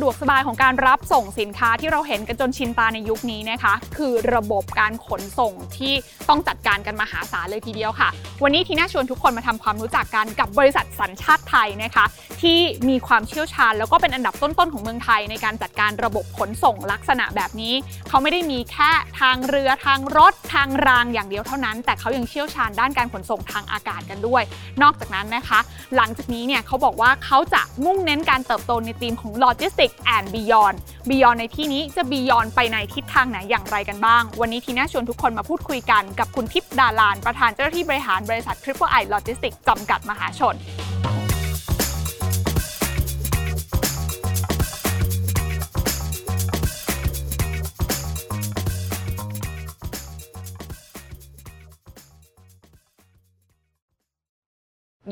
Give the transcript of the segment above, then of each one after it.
ะดวกสบายของการรับส่งสินค้าที่เราเห็นกันจนชินตาในยุคนี้นะคะ คือระบบการขนส่งที่ต้องจัดการกันมหาศาลเลยทีเดียวค่ะ วันนี้ทีน่าชวนทุกคนมาทำความรู้จักกันกับบริษัทสัญชาติไทยนะคะ ที่มีความเชี่ยวชาญ แล้วก็เป็นอันดับต้นๆของเมืองไทย ในการจัดการระบบขนส่งลักษณะแบบนี้ เขาไม่ได้มีแค่ทางเรือทางรถทางรางอย่างเดียวเท่านั้น แต่เขายังเชี่ยวชาญด้านการขนส่งทางอากาศกันด้วย นอกจากนั้นนะคะ หลังจากนี้เนี่ยเขาบอกว่าเขาจะมุ่งเน้นการเติบโตในธีมของโลจิสติก Life and Beyond Beyond ในที่นี้จะ Beyond ไปในทิศทางไหนอย่างไรกันบ้าง วันนี้ทีน่าชวนทุกคนมาพูดคุยกันกับคุณทิพย์ดาลาน ประธานเจ้าหน้าที่บริหารบริษัท Triple I Logistics จำกัดมหาชน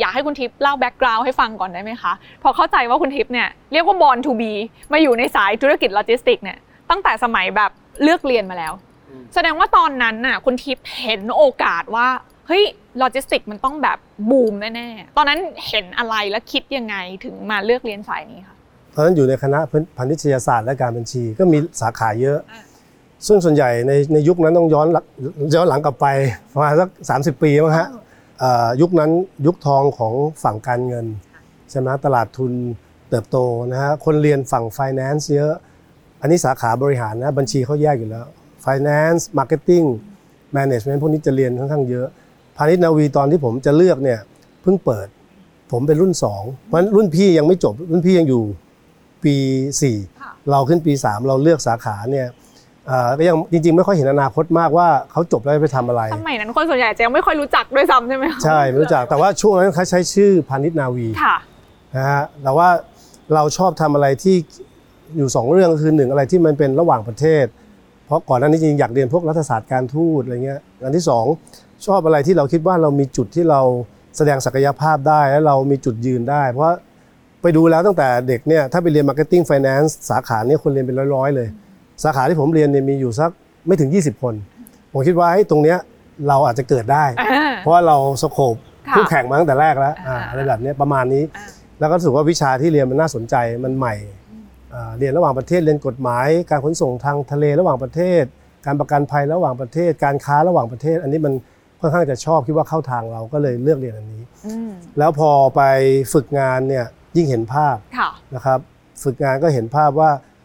อยากให้คุณทิพย์เล่า background ให้ฟังก่อนได้ไหมคะพอเข้าใจว่าคุณทิพย์เนี่ยเรียกว่า born to be มาอยู่ในสายธุรกิจโลจิสติกส์เนี่ยตั้งแต่สมัยแบบเลือกเรียนมาแล้วอืมแสดงว่าตอนนั้นน่ะคุณทิพย์เห็นโอกาสว่าเฮ้ยโลจิสติกส์มันต้องแบบบูมแน่ๆตอนนั้นเห็นอะไรและคิดยังไงถึงมาเลือกเรียนสายนี้คะตอนนั้นอยู่ในคณะพาณิชยศาสตร์และการบัญชีก็มีสาขาเยอะอ่าซึ่งส่วนใหญ่ในในยุคนั้นต้องย้อนหลังย้อนหลังกลับไปประมาณสัก30ปีมั้งฮะเอ่อ ยุคนั้นยุคทองของฝั่งการเงินใช่ไหมตลาดทุนเติบโตนะฮะคนเรียนฝั่ง finance เยอะ อันนี้สาขาบริหารนะบัญชีเขาแยกอยู่แล้ว finance marketing management พวกนี้จะเรียนค่อนข้างเยอะพาณิชย์นาวีตอนที่ผมจะเลือกเนี่ยเพิ่งเปิด ผมเป็นรุ่น2เพราะฉะนั้นรุ่นพี่ยังไม่จบรุ่นพี่ยังอยู่ปีค่ะ4เราขึ้นปี 3 เราเลือกสาขาเนี่ยเอ่อ ก็ยังจริงๆ ไม่ค่อยเห็นอนาคตมากว่าเขาจบแล้วไปทำอะไร สมัยนั้นคนส่วนใหญ่จะยังไม่ค่อยรู้จักด้วยซ้ำใช่ไหมคะใช่ไม่รู้จักแต่ว่าช่วงนั้นเขาใช้ชื่อพาณิชย์นาวีค่ะนะฮะแต่ว่าเราชอบทำอะไรที่อยู่สองเรื่องก็คือหนึ่งอะไรที่มันเป็นระหว่างประเทศ เพราะก่อนหน้านี้จริงๆอยากเรียนพวกรัฐศาสตร์การทูตอะไรเงี้ยอันที่สองชอบอะไรที่เราคิดว่าเรามีจุดที่เราแสดงศักยภาพได้และเรามีจุดยืนได้ เพราะไปดูแล้วตั้งแต่เด็กเนี่ยถ้าไปเรียน Marketing Finance สาขาเนี่ยคนเรียนเป็นร้อยๆเลย สาขาที่ผมเรียนเนี่ยมีอยู่สักไม่ถึง 20 คน ผมคิดว่าไอ้ตรงเนี้ยเราอาจจะเกิดได้อ่าเพราะว่าเราสโคปค่ะคู่แข่งมาตั้งแต่แรกแล้วอ่าอ่าอะไรแบบเนี้ยประมาณนี้อ่าแล้วก็รู้สึกว่าวิชาที่เรียนมันน่าสนใจมันใหม่อ่าเรียนระหว่างประเทศเรียนกฎหมาย การขนส่งทางทะเลระหว่างประเทศ การประกันภัยระหว่างประเทศ การค้าระหว่างประเทศ อันนี้มันค่อนข้างจะชอบคิดว่าเข้าทางเราก็เลยเลือกเรียนอันนี้อืมแล้วพอไปฝึกงานเนี่ยยิ่งเห็นภาพค่ะนะครับ ฝึกงานก็เห็นภาพว่าเอ้ย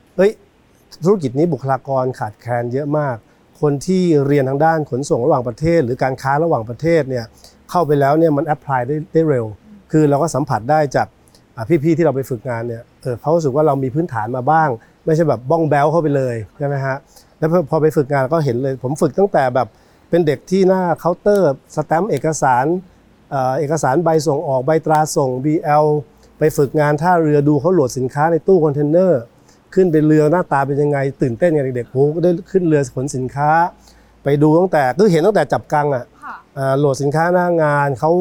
ธุรกิจนี้บุคลากรขาดแคลนเยอะมาก คนที่เรียนทางด้านขนส่งระหว่างประเทศ หรือการค้าระหว่างประเทศเนี่ยเข้าไปแล้วเนี่ยมัน apply ได้ได้เร็ว คือเราก็สัมผัสได้จากพี่ๆที่เราไปฝึกงานเนี่ยเออเขารู้สึกว่าเรามีพื้นฐานมาบ้าง ไม่ใช่แบบบ้องแบลเข้าไปเลยใช่ไหมฮะแล้วพอไปฝึกงานก็เห็นเลย ผมฝึกตั้งแต่แบบเป็นเด็กที่หน้าเคาน์เตอร์สแตมป์เอกสารเอ่อเอกสารใบส่งออกใบตราส่ง BL ไปฝึกงานท่าเรือดูเขาโหลดสินค้าในตู้คอนเทนเนอร์ ขึ้นไปเรือหน้าตาเป็นยังไง ตื่นเต้นไงเด็กๆโหก็ได้ขึ้นเรือขนสินค้า ไปดูตั้งแต่คือเห็นตั้งแต่จับกังอะค่ะอ่าโหลดสินค้าหน้างานเขา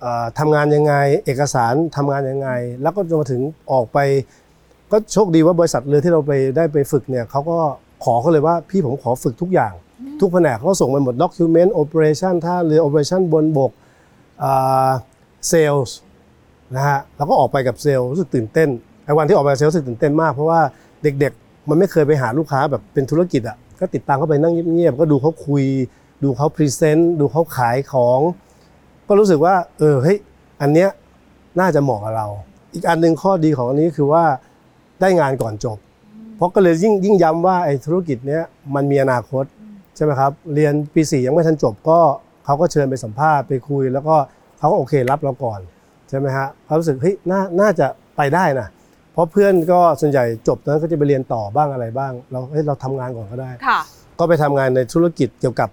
เอ่อทำงานยังไง เอกสารทำงานยังไง แล้วก็จนมาถึงออกไป ก็โชคดีว่าบริษัทเรือที่เราไปได้ไปฝึกเนี่ยเขาก็ขอเขาเลยว่าพี่ผมขอฝึกทุกอย่าง ทุกแผนกเขาก็ส่งมาหมด document operation ท่าเรือ operation บนบกเซลส์นะฮะแล้วก็ออกไปกับเซลล์รู้สึกตื่นเต้นไอ้ วันที่ออกไปกับเซลล์รู้สึกตื่นเต้นมากเพราะว่าเด็กๆ มันไม่เคยไปหาลูกค้าแบบเป็นธุรกิจอะก็ติดตามเข้าไปนั่งเงียบๆก็ดูเขาคุย ดูเขา present ดูเขาขายของ ก็รู้สึกว่า เออเฮ้ยอันเนี้ยน่าจะเหมาะกับเรา อีกอันหนึ่งข้อดีของอันนี้คือว่าได้งานก่อนจบ เพราะก็เลยยิ่งยิ่งย้ำว่าไอ้ธุรกิจเนี้ยมันมีอนาคตใช่ไหมครับเรียนปีสี่ยังไม่ทันจบก็เขาก็เชิญไปสัมภาษณ์ไปคุย แล้วก็เขาก็โอเครับเราก่อนใช่ไหมฮะเขารู้สึกเฮ้ยน่าน่าจะไปได้นะ เพราะเพื่อนก็ส่วนใหญ่จบนั้นก็จะไปเรียนต่อบ้างอะไรบ้าง เราเฮ้ยเราทำงานก่อนก็ได้ ค่ะ ก็ไปทำงานในธุรกิจเกี่ยวกับ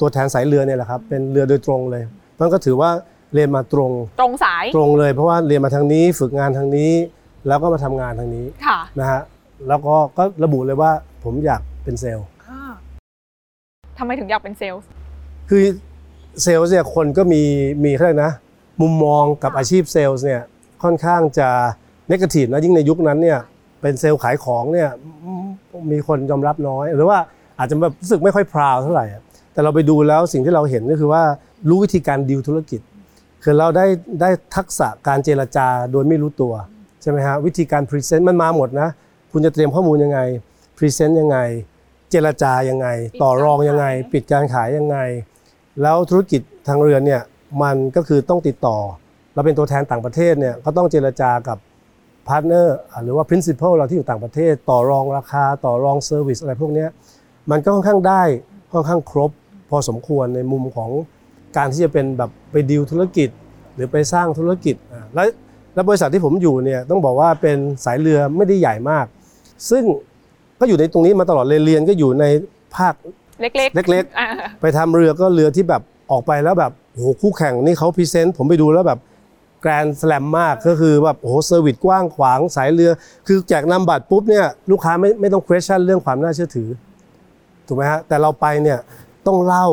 ตัวแทนสายเรือเนี่ยแหละครับ เป็นเรือโดยตรงเลยมันก็ถือว่าเรียนมาตรงตรงสายตรงเลย เพราะว่าเรียนมาทางนี้ฝึกงานทางนี้ แล้วก็มาทำงานทางนี้ค่ะนะฮะแล้วก็ก็ระบุเลยว่าผมอยากเป็นเซลล์ อ่าทำไมถึงอยากเป็นเซลล์ คือเซลล์เนี่ยคนก็มีมีอะไรยกนะ มุมมองกับอาชีพเซลล์เนี่ยค่อนข้างจะ นกาทีฟนะยิ่งในยุคนั้นเนี่ยเป็นเซลล์ขายของเนี่ยอืมมีคนยอมรับน้อย หรือว่าอาจจะแบบรู้สึกไม่ค่อยพราวเท่าไหร่อะแต่เราไปดูแล้วสิ่งที่เราเห็นก็คือว่ารู้วิธีการดีลธุรกิจ คือเราได้ได้ทักษะการเจรจาโดยไม่รู้ตัวใช่ไหมฮะวิธีการ present มันมาหมดนะ คุณจะเตรียมข้อมูลยังไง present ยังไง เจรจายังไงปิดต่อรองการขายยังไง ปิดการขายยังไง แล้วธุรกิจทางเรือเนี่ยมันก็คือต้องติดต่อ เราเป็นตัวแทนต่างประเทศเนี่ยก็ต้องเจรจากับ partner หรือว่า principal เราที่อยู่ต่างประเทศ ต่อรองราคาต่อรอง service อะไรพวกเนี้ยมันก็ค่อนข้างได้ค่อนข้างครบ พอสมควรในมุมของการที่จะเป็นแบบไปดีลธุรกิจ หรือไปสร้างธุรกิจอ่าและและบริษัทที่ผมอยู่เนี่ยต้องบอกว่าเป็นสายเรือไม่ได้ใหญ่มาก ซึ่งก็อยู่ในตรงนี้มาตลอดเลยเรียนก็อยู่ในภาคเล็กๆเล็กอ่าไปทำเรือก็เรือที่แบบออกไปแล้วแบบโอ้โหคู่แข่งนี่เขา present ผมไปดูแล้วแบบ grand slam มากก็คือแบบโอ้โห service กว้างขวางสายเรือ คือแจกนามบัตรปุ๊บเนี่ยลูกค้าไม่ไม่ต้อง question เรื่องความน่าเชื่อถือถูกไหมฮะแต่เราไปเนี่ยต้องเล่า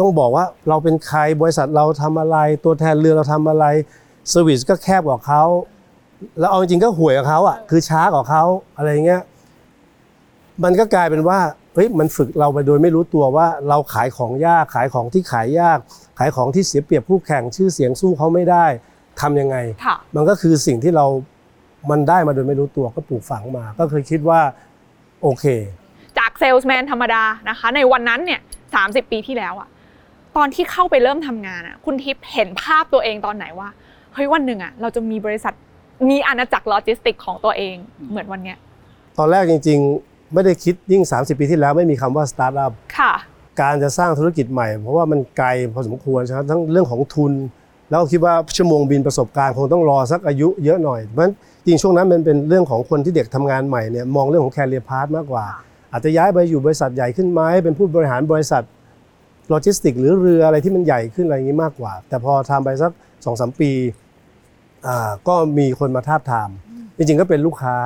ต้องบอกว่าเราเป็นใครบริษัทเราทำอะไร ตัวแทนเรือเราทำอะไร service ก็แคบกว่าเขาแล้วเอาจริงๆก็ห่วยกว่าเขาอะคือช้ากว่าเขาอะไรเงี้ยมันก็กลายเป็นว่าเฮ้ยมันฝึกเราไปโดยไม่รู้ตัวว่าเราขายของยากขายของที่ขายยาก ขายของที่เสียเปรียบคู่แข่งชื่อเสียงสู้เขาไม่ได้ ทำยังไงค่ะมันก็คือสิ่งที่เรามันได้มาโดยไม่รู้ตัวก็ปลูกฝังมา ก็เคยคิดว่าโอเค จากเซลส์แมนธรรมดานะคะ ในวันนั้นเนี่ยสามสิบปีที่แล้วอะตอนที่เข้าไปเริ่มทำงานอะคุณทิพย์เห็นภาพตัวเองตอนไหนว่าเฮ้ยวันหนึ่งอะเราจะมีบริษัทมีอาณาจักรโลจิสติกของตัวเองเหมือนวันเนี้ย ตอนแรกจริง ๆ ไม่ได้คิดยิ่ง 30 ปีที่แล้วไม่มีคำว่าสตาร์ทอัพค่ะการจะสร้างธุรกิจใหม่ เพราะว่ามันไกลพอสมควรใช่ไหมทั้งเรื่องของทุน แล้วคิดว่าชั่วโมงบินประสบการณ์คงต้องรอสักอายุเยอะหน่อยเพราะฉะนั้นจริงช่วงนั้นมันเป็นเรื่องของคนที่เด็กทำงานใหม่เนี่ยมองเรื่องของแคเ e ียพาร์ทมากกว่า อาจจะย้ายไปอยู่บริษัทใหญ่ขึ้นไหมเป็นผู้บริหารบริษัทโลจิสติก หรือเรืออะไรที่มันใหญ่ขึ้นอะไรอย่างนี้มากกว่า แต่พอทำไปสักสองสามปีก็มีคนมาทาบทาม จริงๆก็เป็นลูกค้า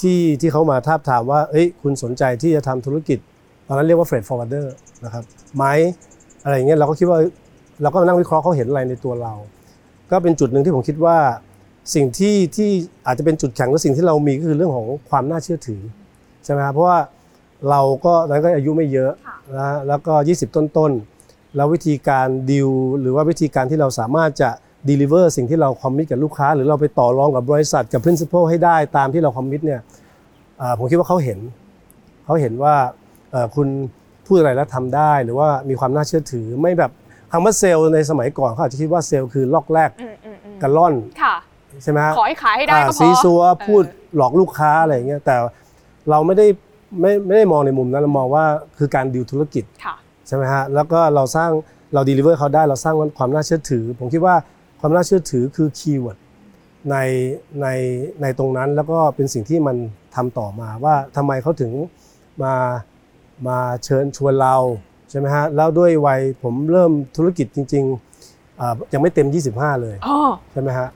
ที่ที่เขามาทาบทามว่าเอ้ยคุณสนใจที่จะทำธุรกิจตอนนั้นเรียกว่า freight forwarder นะครับไหมอะไรอย่างเงี้ยเราก็คิดว่า เราก็มานั่งวิเคราะห์เขาเห็นอะไรในตัวเรา ก็เป็นจุดหนึ่งที่ผมคิดว่า สิ่งที่ที่อาจจะเป็นจุดแข็งหรือสิ่งที่เรามีก็คือเรื่องของความน่าเชื่อถือใช่ไหมครับเพราะว่าเราก็ตอนนั้นก็อายุไม่เยอะค่ะนะฮะแล้วก็ 20 ต้นๆแล้ววิธีการดีลหรือว่าวิธีการที่เราสามารถจะ deliver สิ่งที่เราคอมมิตกับลูกค้า หรือเราไปต่อรองกับบริษัทกับ principal ให้ได้ตามที่เราคอมมิตเนี่ยอ่าผมคิดว่าเขาเห็นเขาเห็นว่าเอ่อคุณพูดอะไรแล้วทำได้ หรือว่ามีความน่าเชื่อถือไม่แบบ คำว่าเซลล์ในสมัยก่อนเขาอาจจะคิดว่าเซลล์คือหลอกแหลกอืมอืมอืมกะล่อนค่ะใช่ไหมฮะขอให้ขายให้ได้อ่าก็พูดซี้ซั้วพูดเออหลอกลูกค้าอะไรอย่างเงี้ยแต่เราไม่ได้ไม่ไม่ได้มองในมุมนั้นเรามองว่าคือการดิวธุรกิจค่ะใช่ไหมฮะแล้วก็เราสร้างเรา deliver เขาได้เราสร้างความน่าเชื่อถือ ผมคิดว่าความน่าเชื่อถือคือ keyword ในในในตรงนั้นแล้วก็เป็นสิ่งที่มันทำต่อมาว่าทำไมเขาถึงมามาเชิญชวนเรา ใช่ไหมฮะแล้วด้วยวัยผมเริ่มธุรกิจจริงๆอ่ายังไม่เต็ม 25 เลยอ๋อใช่ไหมฮะ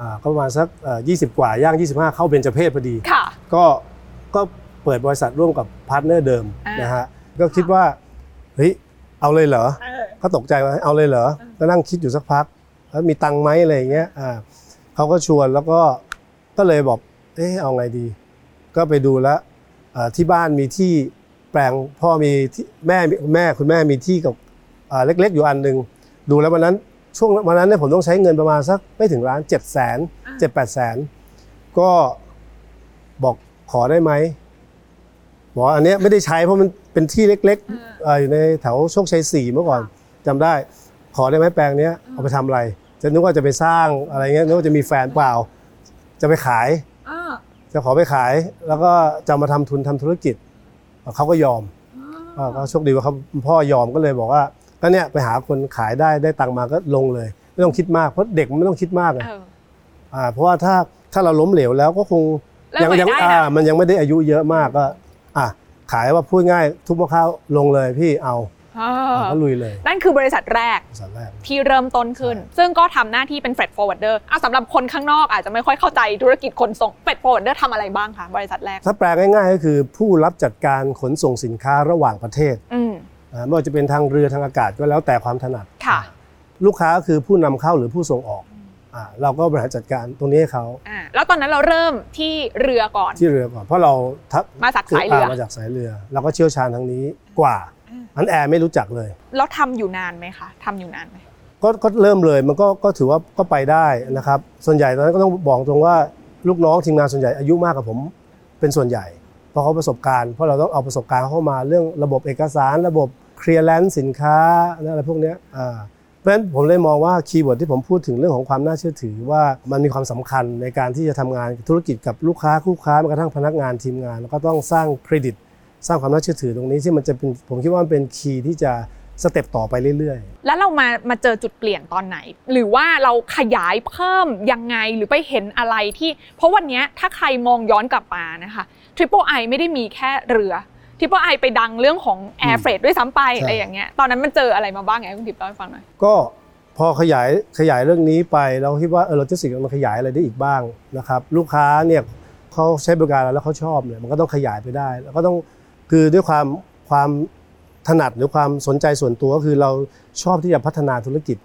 อ่าก็ประมาณสักเอ่อ20 กว่าย่าง 25 เข้าเบญจเพสพอดีค่ะก็ก็เปิดบริษัทร่วมกับ partner เดิมอ่านะฮะก็คิดว่าเฮ้ยเอาเลยเหรอเออก็ตกใจว่าเอาเลยเหรออืมก็นั่งคิดอยู่สักพักแล้วมีตังค์ไหมอะไรอย่างเงี้ยอ่าเขาก็ชวนแล้วก็ก็เลยบอกเอ๊ะเอาไงดี ก็ไปดูแล้วอ่าที่บ้านมีที่ แปลงพ่อมีที่แม่แม่คุณแม่มีที่กับอ่าเล็กๆ อยู่อันหนึ่งดูแล้ววันนั้นช่วงวันนั้นเนี่ยผมต้องใช้เงินประมาณสักไม่ถึงล้านเจ็ดแสนเจ็ดแปดแสนก็บอกขอได้ไหมบอกว่าอันเนี้ยไม่ได้ใช้เพราะมันเป็นที่เล็กเออๆเอ่ออยู่ในแถวโชคชัยสี่เมื่อก่อนจำได้ ขอได้ไหมแปลงเนี้ยเอาไปทำอะไร จะนึกว่าจะไปสร้างอะไรเงี้ยนึกว่าจะมีแฟนเปล่า จะไปขาย อ่าจะขอไปขายแล้วก็จะมาทำทุนทำธุรกิจ เขาก็ยอมอ่าก็โชคดีว่าเขาพ่อยอมก็เลยบอกว่าก็เนี่ยไปหาคนขายได้ได้ตังค์มาก็ลงเลย ไม่ต้องคิดมากเพราะเด็กมันไม่ต้องคิดมากเลยเอออ่าเพราะว่าถ้าถ้าเราล้มเหลวแล้วก็คงเริ่มใหม่ยัได้อ่านะมันยังไม่ได้อายุเยอะมากก็ อะขายว่าพูดง่าย ทุบมะพร้าวลงเลยพี่เอาเออะอ ก็ลุยเลย นั่นคือบริษัทแรกบริษัทแรกที่เริ่มต้นขึ้นใช่ซึ่งก็ทำหน้าที่เป็น freight forwarder อะสำหรับคนข้างนอกอาจจะไม่ค่อยเข้าใจธุรกิจขนส่ง freight forwarder ทำอะไรบ้างคะบริษัทแรก ถ้าแปลง่ายๆก็คือผู้รับจัดการขนส่งสินค้าระหว่างประเทศอืมอ่าไม่ว่าจะเป็นทางเรือทางอากาศก็แล้วแต่ความถนัดค่ะลูกค้าก็คือผู้นำเข้าหรือผู้ส่งออกอ่าเราก็บริหารจัดการตรงนี้ให้เขาอ่าแล้วตอนนั้นเราเริ่มที่เรือก่อนที่เรือก่อน เพราะเราทับมาจากสายเรือมาจากสายเรือ เราก็เชี่ยวชาญทางนี้กว่า อืมอันแอร์ไม่รู้จักเลย แล้วทำอยู่นานไหมคะทำอยู่นานไหมก็ก็เริ่มเลยมันก็ก็ถือว่าก็ไปได้นะครับ ส่วนใหญ่ตอนนั้นก็ต้องบอกตรงว่าลูกน้องทีมงานส่วนใหญ่อายุมากกว่าผมเป็นส่วนใหญ่ เพราะเขาประสบการณ์เพราะเราต้องเอาประสบการณ์เข้ามาเรื่องระบบเอกสารระบบ clearance สินค้าอะไรพวกเนี้ยอ่าเพราะฉะนั้นผมเลยมองว่า keyword ที่ผมพูดถึงเรื่องของความน่าเชื่อถือว่ามันมีความสำคัญในการที่จะทำงานธุรกิจกับลูกค้าคู่ค้าแม้กระทั่งพนักงานทีมงาน แล้วก็ต้องสร้างเครดิต สร้างความน่าเชื่อถือตรงนี้ที่มันจะเป็นผมคิดว่ามันเป็น key ที่จะ step ต่อไปเรื่อยๆ แล้วเรามามาเจอจุดเปลี่ยนตอนไหน หรือว่าเราขยายเพิ่มยังไงหรือไปเห็นอะไรที่ เพราะวันเนี้ยถ้าใครมองย้อนกลับมานะคะ Triple I ไม่ได้มีแค่เรือ Triple I ไปดังเรื่องของ Air Freight ด้วยซ้ำไปใช่อะไรอย่างเงี้ยตอนนั้นมันเจออะไรมาบ้างไงคุณทิพย์เล่าให้ฟังหน่อยก็พอขยายขยายเรื่องนี้ไปเราคิดว่าเออโลจิสติกส์มันขยายอะไรได้อีกบ้างนะครับลูกค้าเนี่ยเขาใช้บริการเราแล้วเขาชอบเนี่ยมันก็ต้องขยายไปได้ แล้วก็ต้อง คือด้วยความความถนัดหรือความสนใจส่วนตัวก็คือเราชอบที่จะพัฒนาธุรกิจ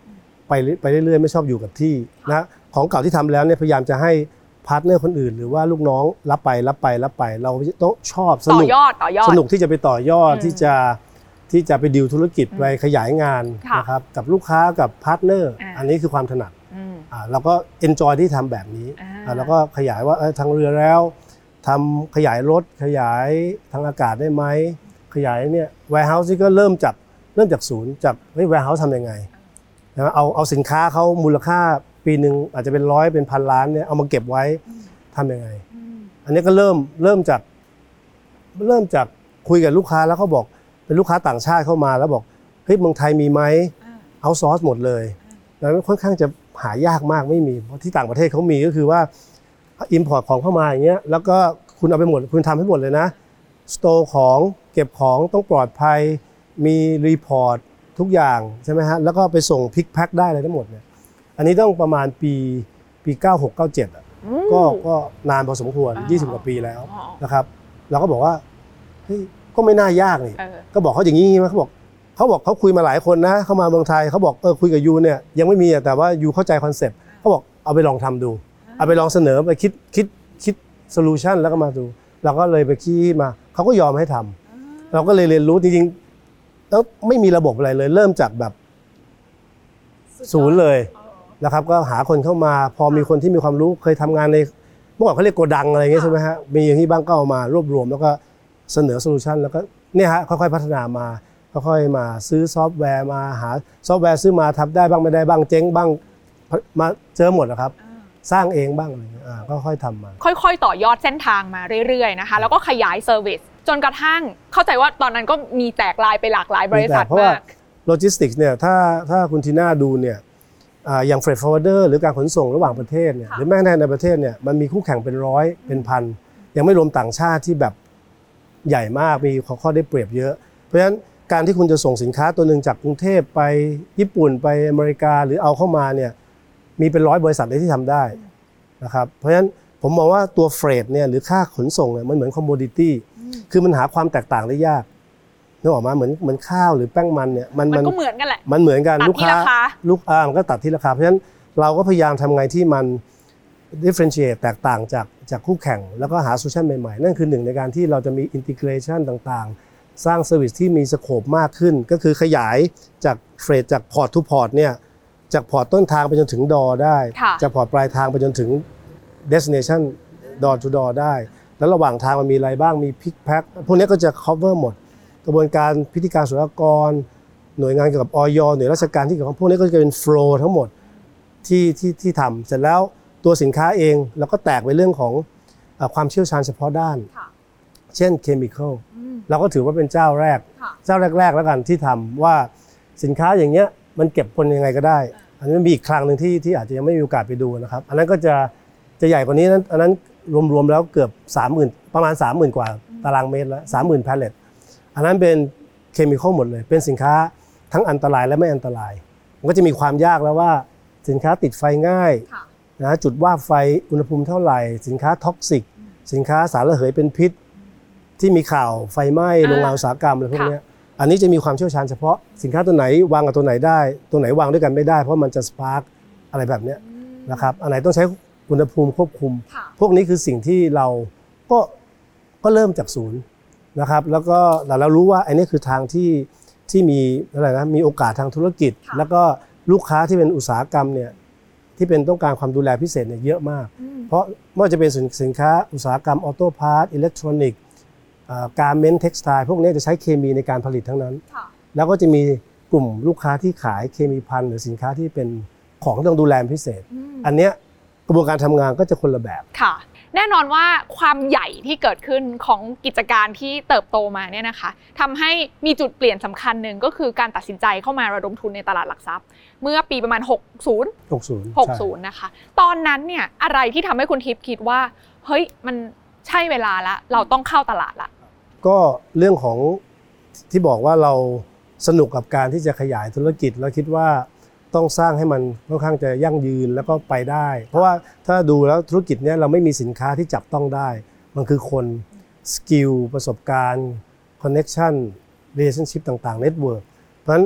ไปเรื่อยไปเรื่อยๆ ไม่ชอบอยู่กับที่นะของเก่าที่ทำแล้วเนี่ยพยายามจะให้ partner คนอื่น หรือว่าลูกน้องรับไปรับไปรับไป เราต้องชอบสนุกต่อยอดต่อยอดสนุกที่จะไปต่อยอดอืมที่จะที่จะไปดิวธุรกิจอืมไปขยายงานค่ะนะครับกับลูกค้ากับ partner อ่าอันนี้คือความถนัดอืมอ่าเราก็เอนจอยที่ทำแบบนี้อ่าอ่าแล้วก็ขยายว่าเออทางเรือแล้ว ทำขยายรถขยายทางอากาศได้ไหมขยายเนี่ย warehouse นี่ก็เริ่มจากเริ่มจากศูนย์จากเฮ้ย warehouse ทำยังไงนะเอาเอาสินค้าเขามูลค่าปีหนึ่งอาจจะเป็นร้อยเป็นพันล้านเนี่ยเอามาเก็บไว้ทำยังไงอืมอันนี้ก็เริ่มเริ่มจากเริ่มจากคุยกับลูกค้าแล้วเขาบอกเป็นลูกค้าต่างชาติเข้ามาแล้วบอกเฮ้ยเมืองไทยมีไหมอ่า outsource หมดเลยแล้วค่อนข้างจะหายากมากไม่มีเพราะที่ต่างประเทศเขามีก็คือว่า import ของเข้ามาอย่างเงี้ยแล้วก็คุณเอาไปหมด คุณทำให้หมดเลยนะ store ของเก็บของต้องปลอดภัย มี report ทุกอย่างใช่ไหมฮะแล้วก็ไปส่ง pick pack ได้เลยทั้งหมดเนี่ยอันนี้ต้องประมาณปีปี 96 97อะอืมก็ก็นานพอสมควรอ่า20 กว่าปีแล้วอ๋อนะครับ เราก็บอกว่าเฮ้ยก็ไม่น่ายากนี่เออก็บอกเขาอย่างนี้ไหมเขาบอกเขาบอกเขาคุยมาหลายคนนะเข้ามาเมืองไทยเขาบอกเออคุยกับ you เนี่ยยังไม่มีอะแต่ว่า you เข้าใจ concept เขาบอกเอาไปลองทำดู เอาไปลองเสนอไปคิดคิดคิด solution แล้วก็มาดู เราก็เลยไปคิดมาเขาก็ยอมให้ทำเราก็เลยเรียนรู้จริงๆแล้วไม่มีระบบอะไรเลย เริ่มจากแบบศูนย์เลยนะครับ ก็หาคนเข้ามา พอมีคนที่มีความรู้เคยทำงานในเมื่อก่อนเขาเรียกโกดังอะไรอย่างเงี้ยใช่ไหมฮะมีอย่างนี้บ้างก็เอามารวบรวม แล้วก็เสนอ solution แล้วก็เนี่ยฮะค่อยๆพัฒนามาค่อยๆมาซื้อซอฟต์แวร์มาหาซอฟต์แวร์ซื้อมาทำได้บ้างไม่ได้บ้างเจ๊งบ้างมาเจอหมดนะครับ สร้างเองบ้างอะไรเงี้ยอ่าก็ค่อยๆทำมา ค่อยๆ ต่อยอดเส้นทางมาเรื่อยๆนะคะ แล้วก็ขยาย service จนกระทั่งเข้าใจว่าตอนนั้นก็มีแตกลายไปหลากหลายบริษัทเพราะว่า มากโลจิสติกส์เนี่ยถ้าถ้าคุณทีน่าดูเนี่ยอ่าอย่าง freight forwarder หรือการขนส่งระหว่างประเทศเนี่ยค่ะหรือแม้กระทั่งในประเทศเนี่ยมันมีคู่แข่งเป็นร้อยเป็นพันยังไม่รวมต่างชาติที่แบบใหญ่มากมีข้อข้อได้เปรียบเยอะ เพราะฉะนั้นการที่คุณจะส่งสินค้าตัวหนึ่งจากกรุงเทพไปญี่ปุ่นไปอเมริกาหรือเอาเข้ามาเนี่ย มีเป็นร้อยบริษัทเลยที่ทำได้นะครับเพราะฉะนั้นผมมองว่าตัว freight เนี่ยหรือค่าขนส่งเนี่ยมันเหมือน commodity คือมันหาความแตกต่างได้ยากนึกออกมะเหมือนเหมือนข้าวหรือแป้งมันเนี่ยมันมันมันก็เหมือนกันแหละมันเหมือนกันตัดลูกที่ค้าราคาลูกอ่ามันก็ตัดที่ราคาเพราะฉะนั้นเราก็พยายามทำไงที่มัน differentiate แตกต่างจากจากคู่แข่ง แล้วก็หา solution ใหม่ๆ นั่นคือหนึ่งในการที่เราจะมี integration ต่างๆ สร้าง service ที่มี scope มากขึ้น ก็คือขยายจาก freight จาก port to port เนี่ย จาก port ต้นทางไปจนถึง door ได้ ค่ะ จาก port ปลายทางไปจนถึง destination door to door ได้ แล้วระหว่างทางมันมีอะไรบ้างมี pick pack พวกนี้ก็จะ cover หมด กระบวนการพิธีการศุลกากร หน่วยงานเกี่ยวกับออยหน่วยราชการที่เกี่ยวข้องพวกนี้ก็จะเป็นโฟล์ทั้งหมดที่ที่ที่ทำเสร็จแล้วตัวสินค้าเองเราก็แตกไปเรื่องของเอ่อความเชี่ยวชาญเฉพาะด้าน ค่ะ เช่นเคมีคอล อืม เราก็ถือว่าเป็นเจ้าแรก ค่ะ เจ้าแรก ๆ แล้วกันที่ทำว่าสินค้าอย่างเงี้ย มันเก็บคนยังไงก็ได้ อันนี้มีอีกครั้งหนึ่งที่ที่อาจจะยังไม่มีโอกาสไปดูนะครับ อันนั้นก็จะจะใหญ่กว่านี้นั้นอันนั้นรวมๆแล้วเกือบ 30,000 ประมาณ 30,000 กว่าตารางเมตรแล้ว30,000แพลเลตอันนั้นเป็น chemical หมดเลย เป็นสินค้าทั้งอันตรายและไม่อันตราย มันก็จะมีความยากแล้วว่าสินค้าติดไฟง่ายค่ะนะจุดวาบไฟอุณหภูมิเท่าไหร่ สินค้า toxic สินค้าสารระเหยเป็นพิษ ที่มีข่าวไฟไหม้อ่าโรงงานอุตสาหกรรมอะไรพวกค่ะเนี้ย อันนี้จะมีความเชี่ยวชาญเฉพาะสินค้าตัวไหนวางกับตัวไหนได้ ตัวไหนวางด้วยกันไม่ได้ เพราะมันจะ sparkอะไรแบบเนี้ยนะครับอันไหนต้องใช้อุณหภูมิควบคุมค่ะพวกนี้คือสิ่งที่เราก็ก็เริ่มจากศูนย์นะครับ แล้วก็แต่เรารู้ว่าไอ้นี่คือทางที่ที่มีอะไรนะมีโอกาสทางธุรกิจค่ะแล้วก็ลูกค้าที่เป็นอุตสาหกรรมเนี่ยที่เป็นต้องการความดูแลพิเศษเนี่ยเยอะมาก เพราะไม่ว่าจะเป็นสินสินค้าอุตสาหกรรม auto part อิเล็กทรอนิกส์ garment textile พวกนี้จะใช้เคมีในการผลิตทั้งนั้นค่ะแล้วก็จะมีกลุ่มลูกค้าที่ขายเคมีพันหรือสินค้าที่เป็นของที่ต้องดูแลเป็นพิเศษ อันเนี้ยกระบวนการทำงานก็จะคนละแบบค่ะ แน่นอนว่าความใหญ่ที่เกิดขึ้นของกิจการที่เติบโตมาเนี่ยนะคะทำให้มีจุดเปลี่ยนสำคัญหนึ่งก็คือการตัดสินใจเข้ามาระดมทุนในตลาดหลักทรัพย์ เมื่อปีประมาณ 60 60 60นะคะ ตอนนั้นเนี่ยอะไรที่ทำให้คุณทิพย์คิดว่า เฮ้ยมันใช่เวลาละเราต้องเข้าตลาดละ ก็เรื่องของที่บอกว่าเราสนุกกับการที่จะขยายธุรกิจแล้วคิดว่าต้องสร้างให้มันค่อนข้างจะยั่งยืนแล้วก็ไปได้ เพราะว่าถ้าดูแล้วธุรกิจเนี้ยเราไม่มีสินค้าที่จับต้องได้ มันคือคน skill ประสบการณ์ connection relationship ต่างๆ network เพราะฉะนั้น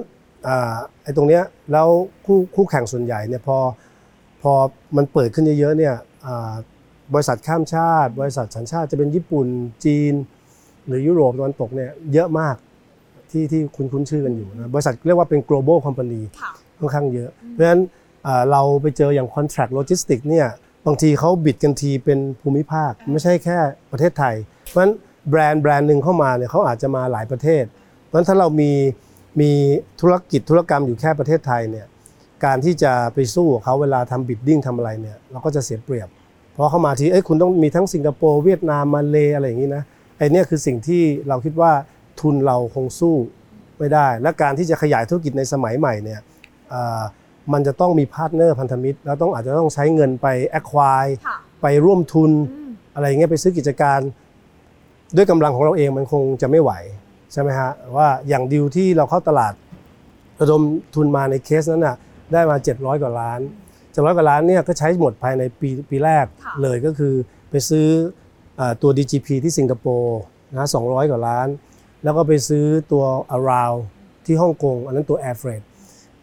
ไอ้ตรงเนี้ยแล้วคู่คู่แข่งส่วนใหญ่เนี่ยพอพอมันเปิดขึ้นเยอะๆเนี่ยบริษัทข้ามชาติ บริษัทสัญชาติจะเป็นญี่ปุ่นจีน หรือยุโรปตะวันตกเนี่ยเยอะมากที่ที่คุณคุ้นชื่อกันอยู่นะบริษัทเรียกว่าเป็น global company ค่ะค่อนข้างเยอะ เพราะฉะนั้นอ่าเราไปเจออย่าง contract logistics เนี่ยบางทีเขาบิดกันทีเป็นภูมิภาค ไม่ใช่แค่ประเทศไทย เพราะฉะนั้นแบรนด์แบรนด์หนึ่งเข้ามาเนี่ยเขาอาจจะมาหลายประเทศ เพราะฉะนั้นถ้าเรามีมีธุรกิจธุรกรรมอยู่แค่ประเทศไทยเนี่ยการที่จะไปสู้กับเขาเวลาทำ bidding ทำอะไรเนี่ยเราก็จะเสียเปรียบ เพราะเขามาทีเอ้ยคุณต้องมีทั้งสิงคโปร์เวียดนามมาเลอะไรอย่างนี้นะ ไอเนี่ยคือสิ่งที่เราคิดว่าทุนเราคงสู้ไม่ได้ และการที่จะขยายธุรกิจในสมัยใหม่เนี่ยอ่ามันจะต้องมี partner พันธมิตร แล้วต้องอาจจะต้องใช้เงินไป acquire ค่ะไปร่วมทุนอะไรอย่างเงี้ยไปซื้อกิจการ ด้วยกำลังของเราเองมันคงจะไม่ไหวใช่ไหมฮะว่าอย่างดิวที่เราเข้าตลาดระดมทุนมาในเคสนั้นน่ะได้มา 700 กว่าล้าน700กว่าล้านเนี่ยก็ใช้หมดภายในปีปีแรกค่ะเลยก็คือไปซื้อเออ ตัว DGP ที่สิงคโปร์นะ200กว่าล้าน แล้วก็ไปซื้อตัว Around ที่ฮ่องกง อันนั้นตัว Air Freight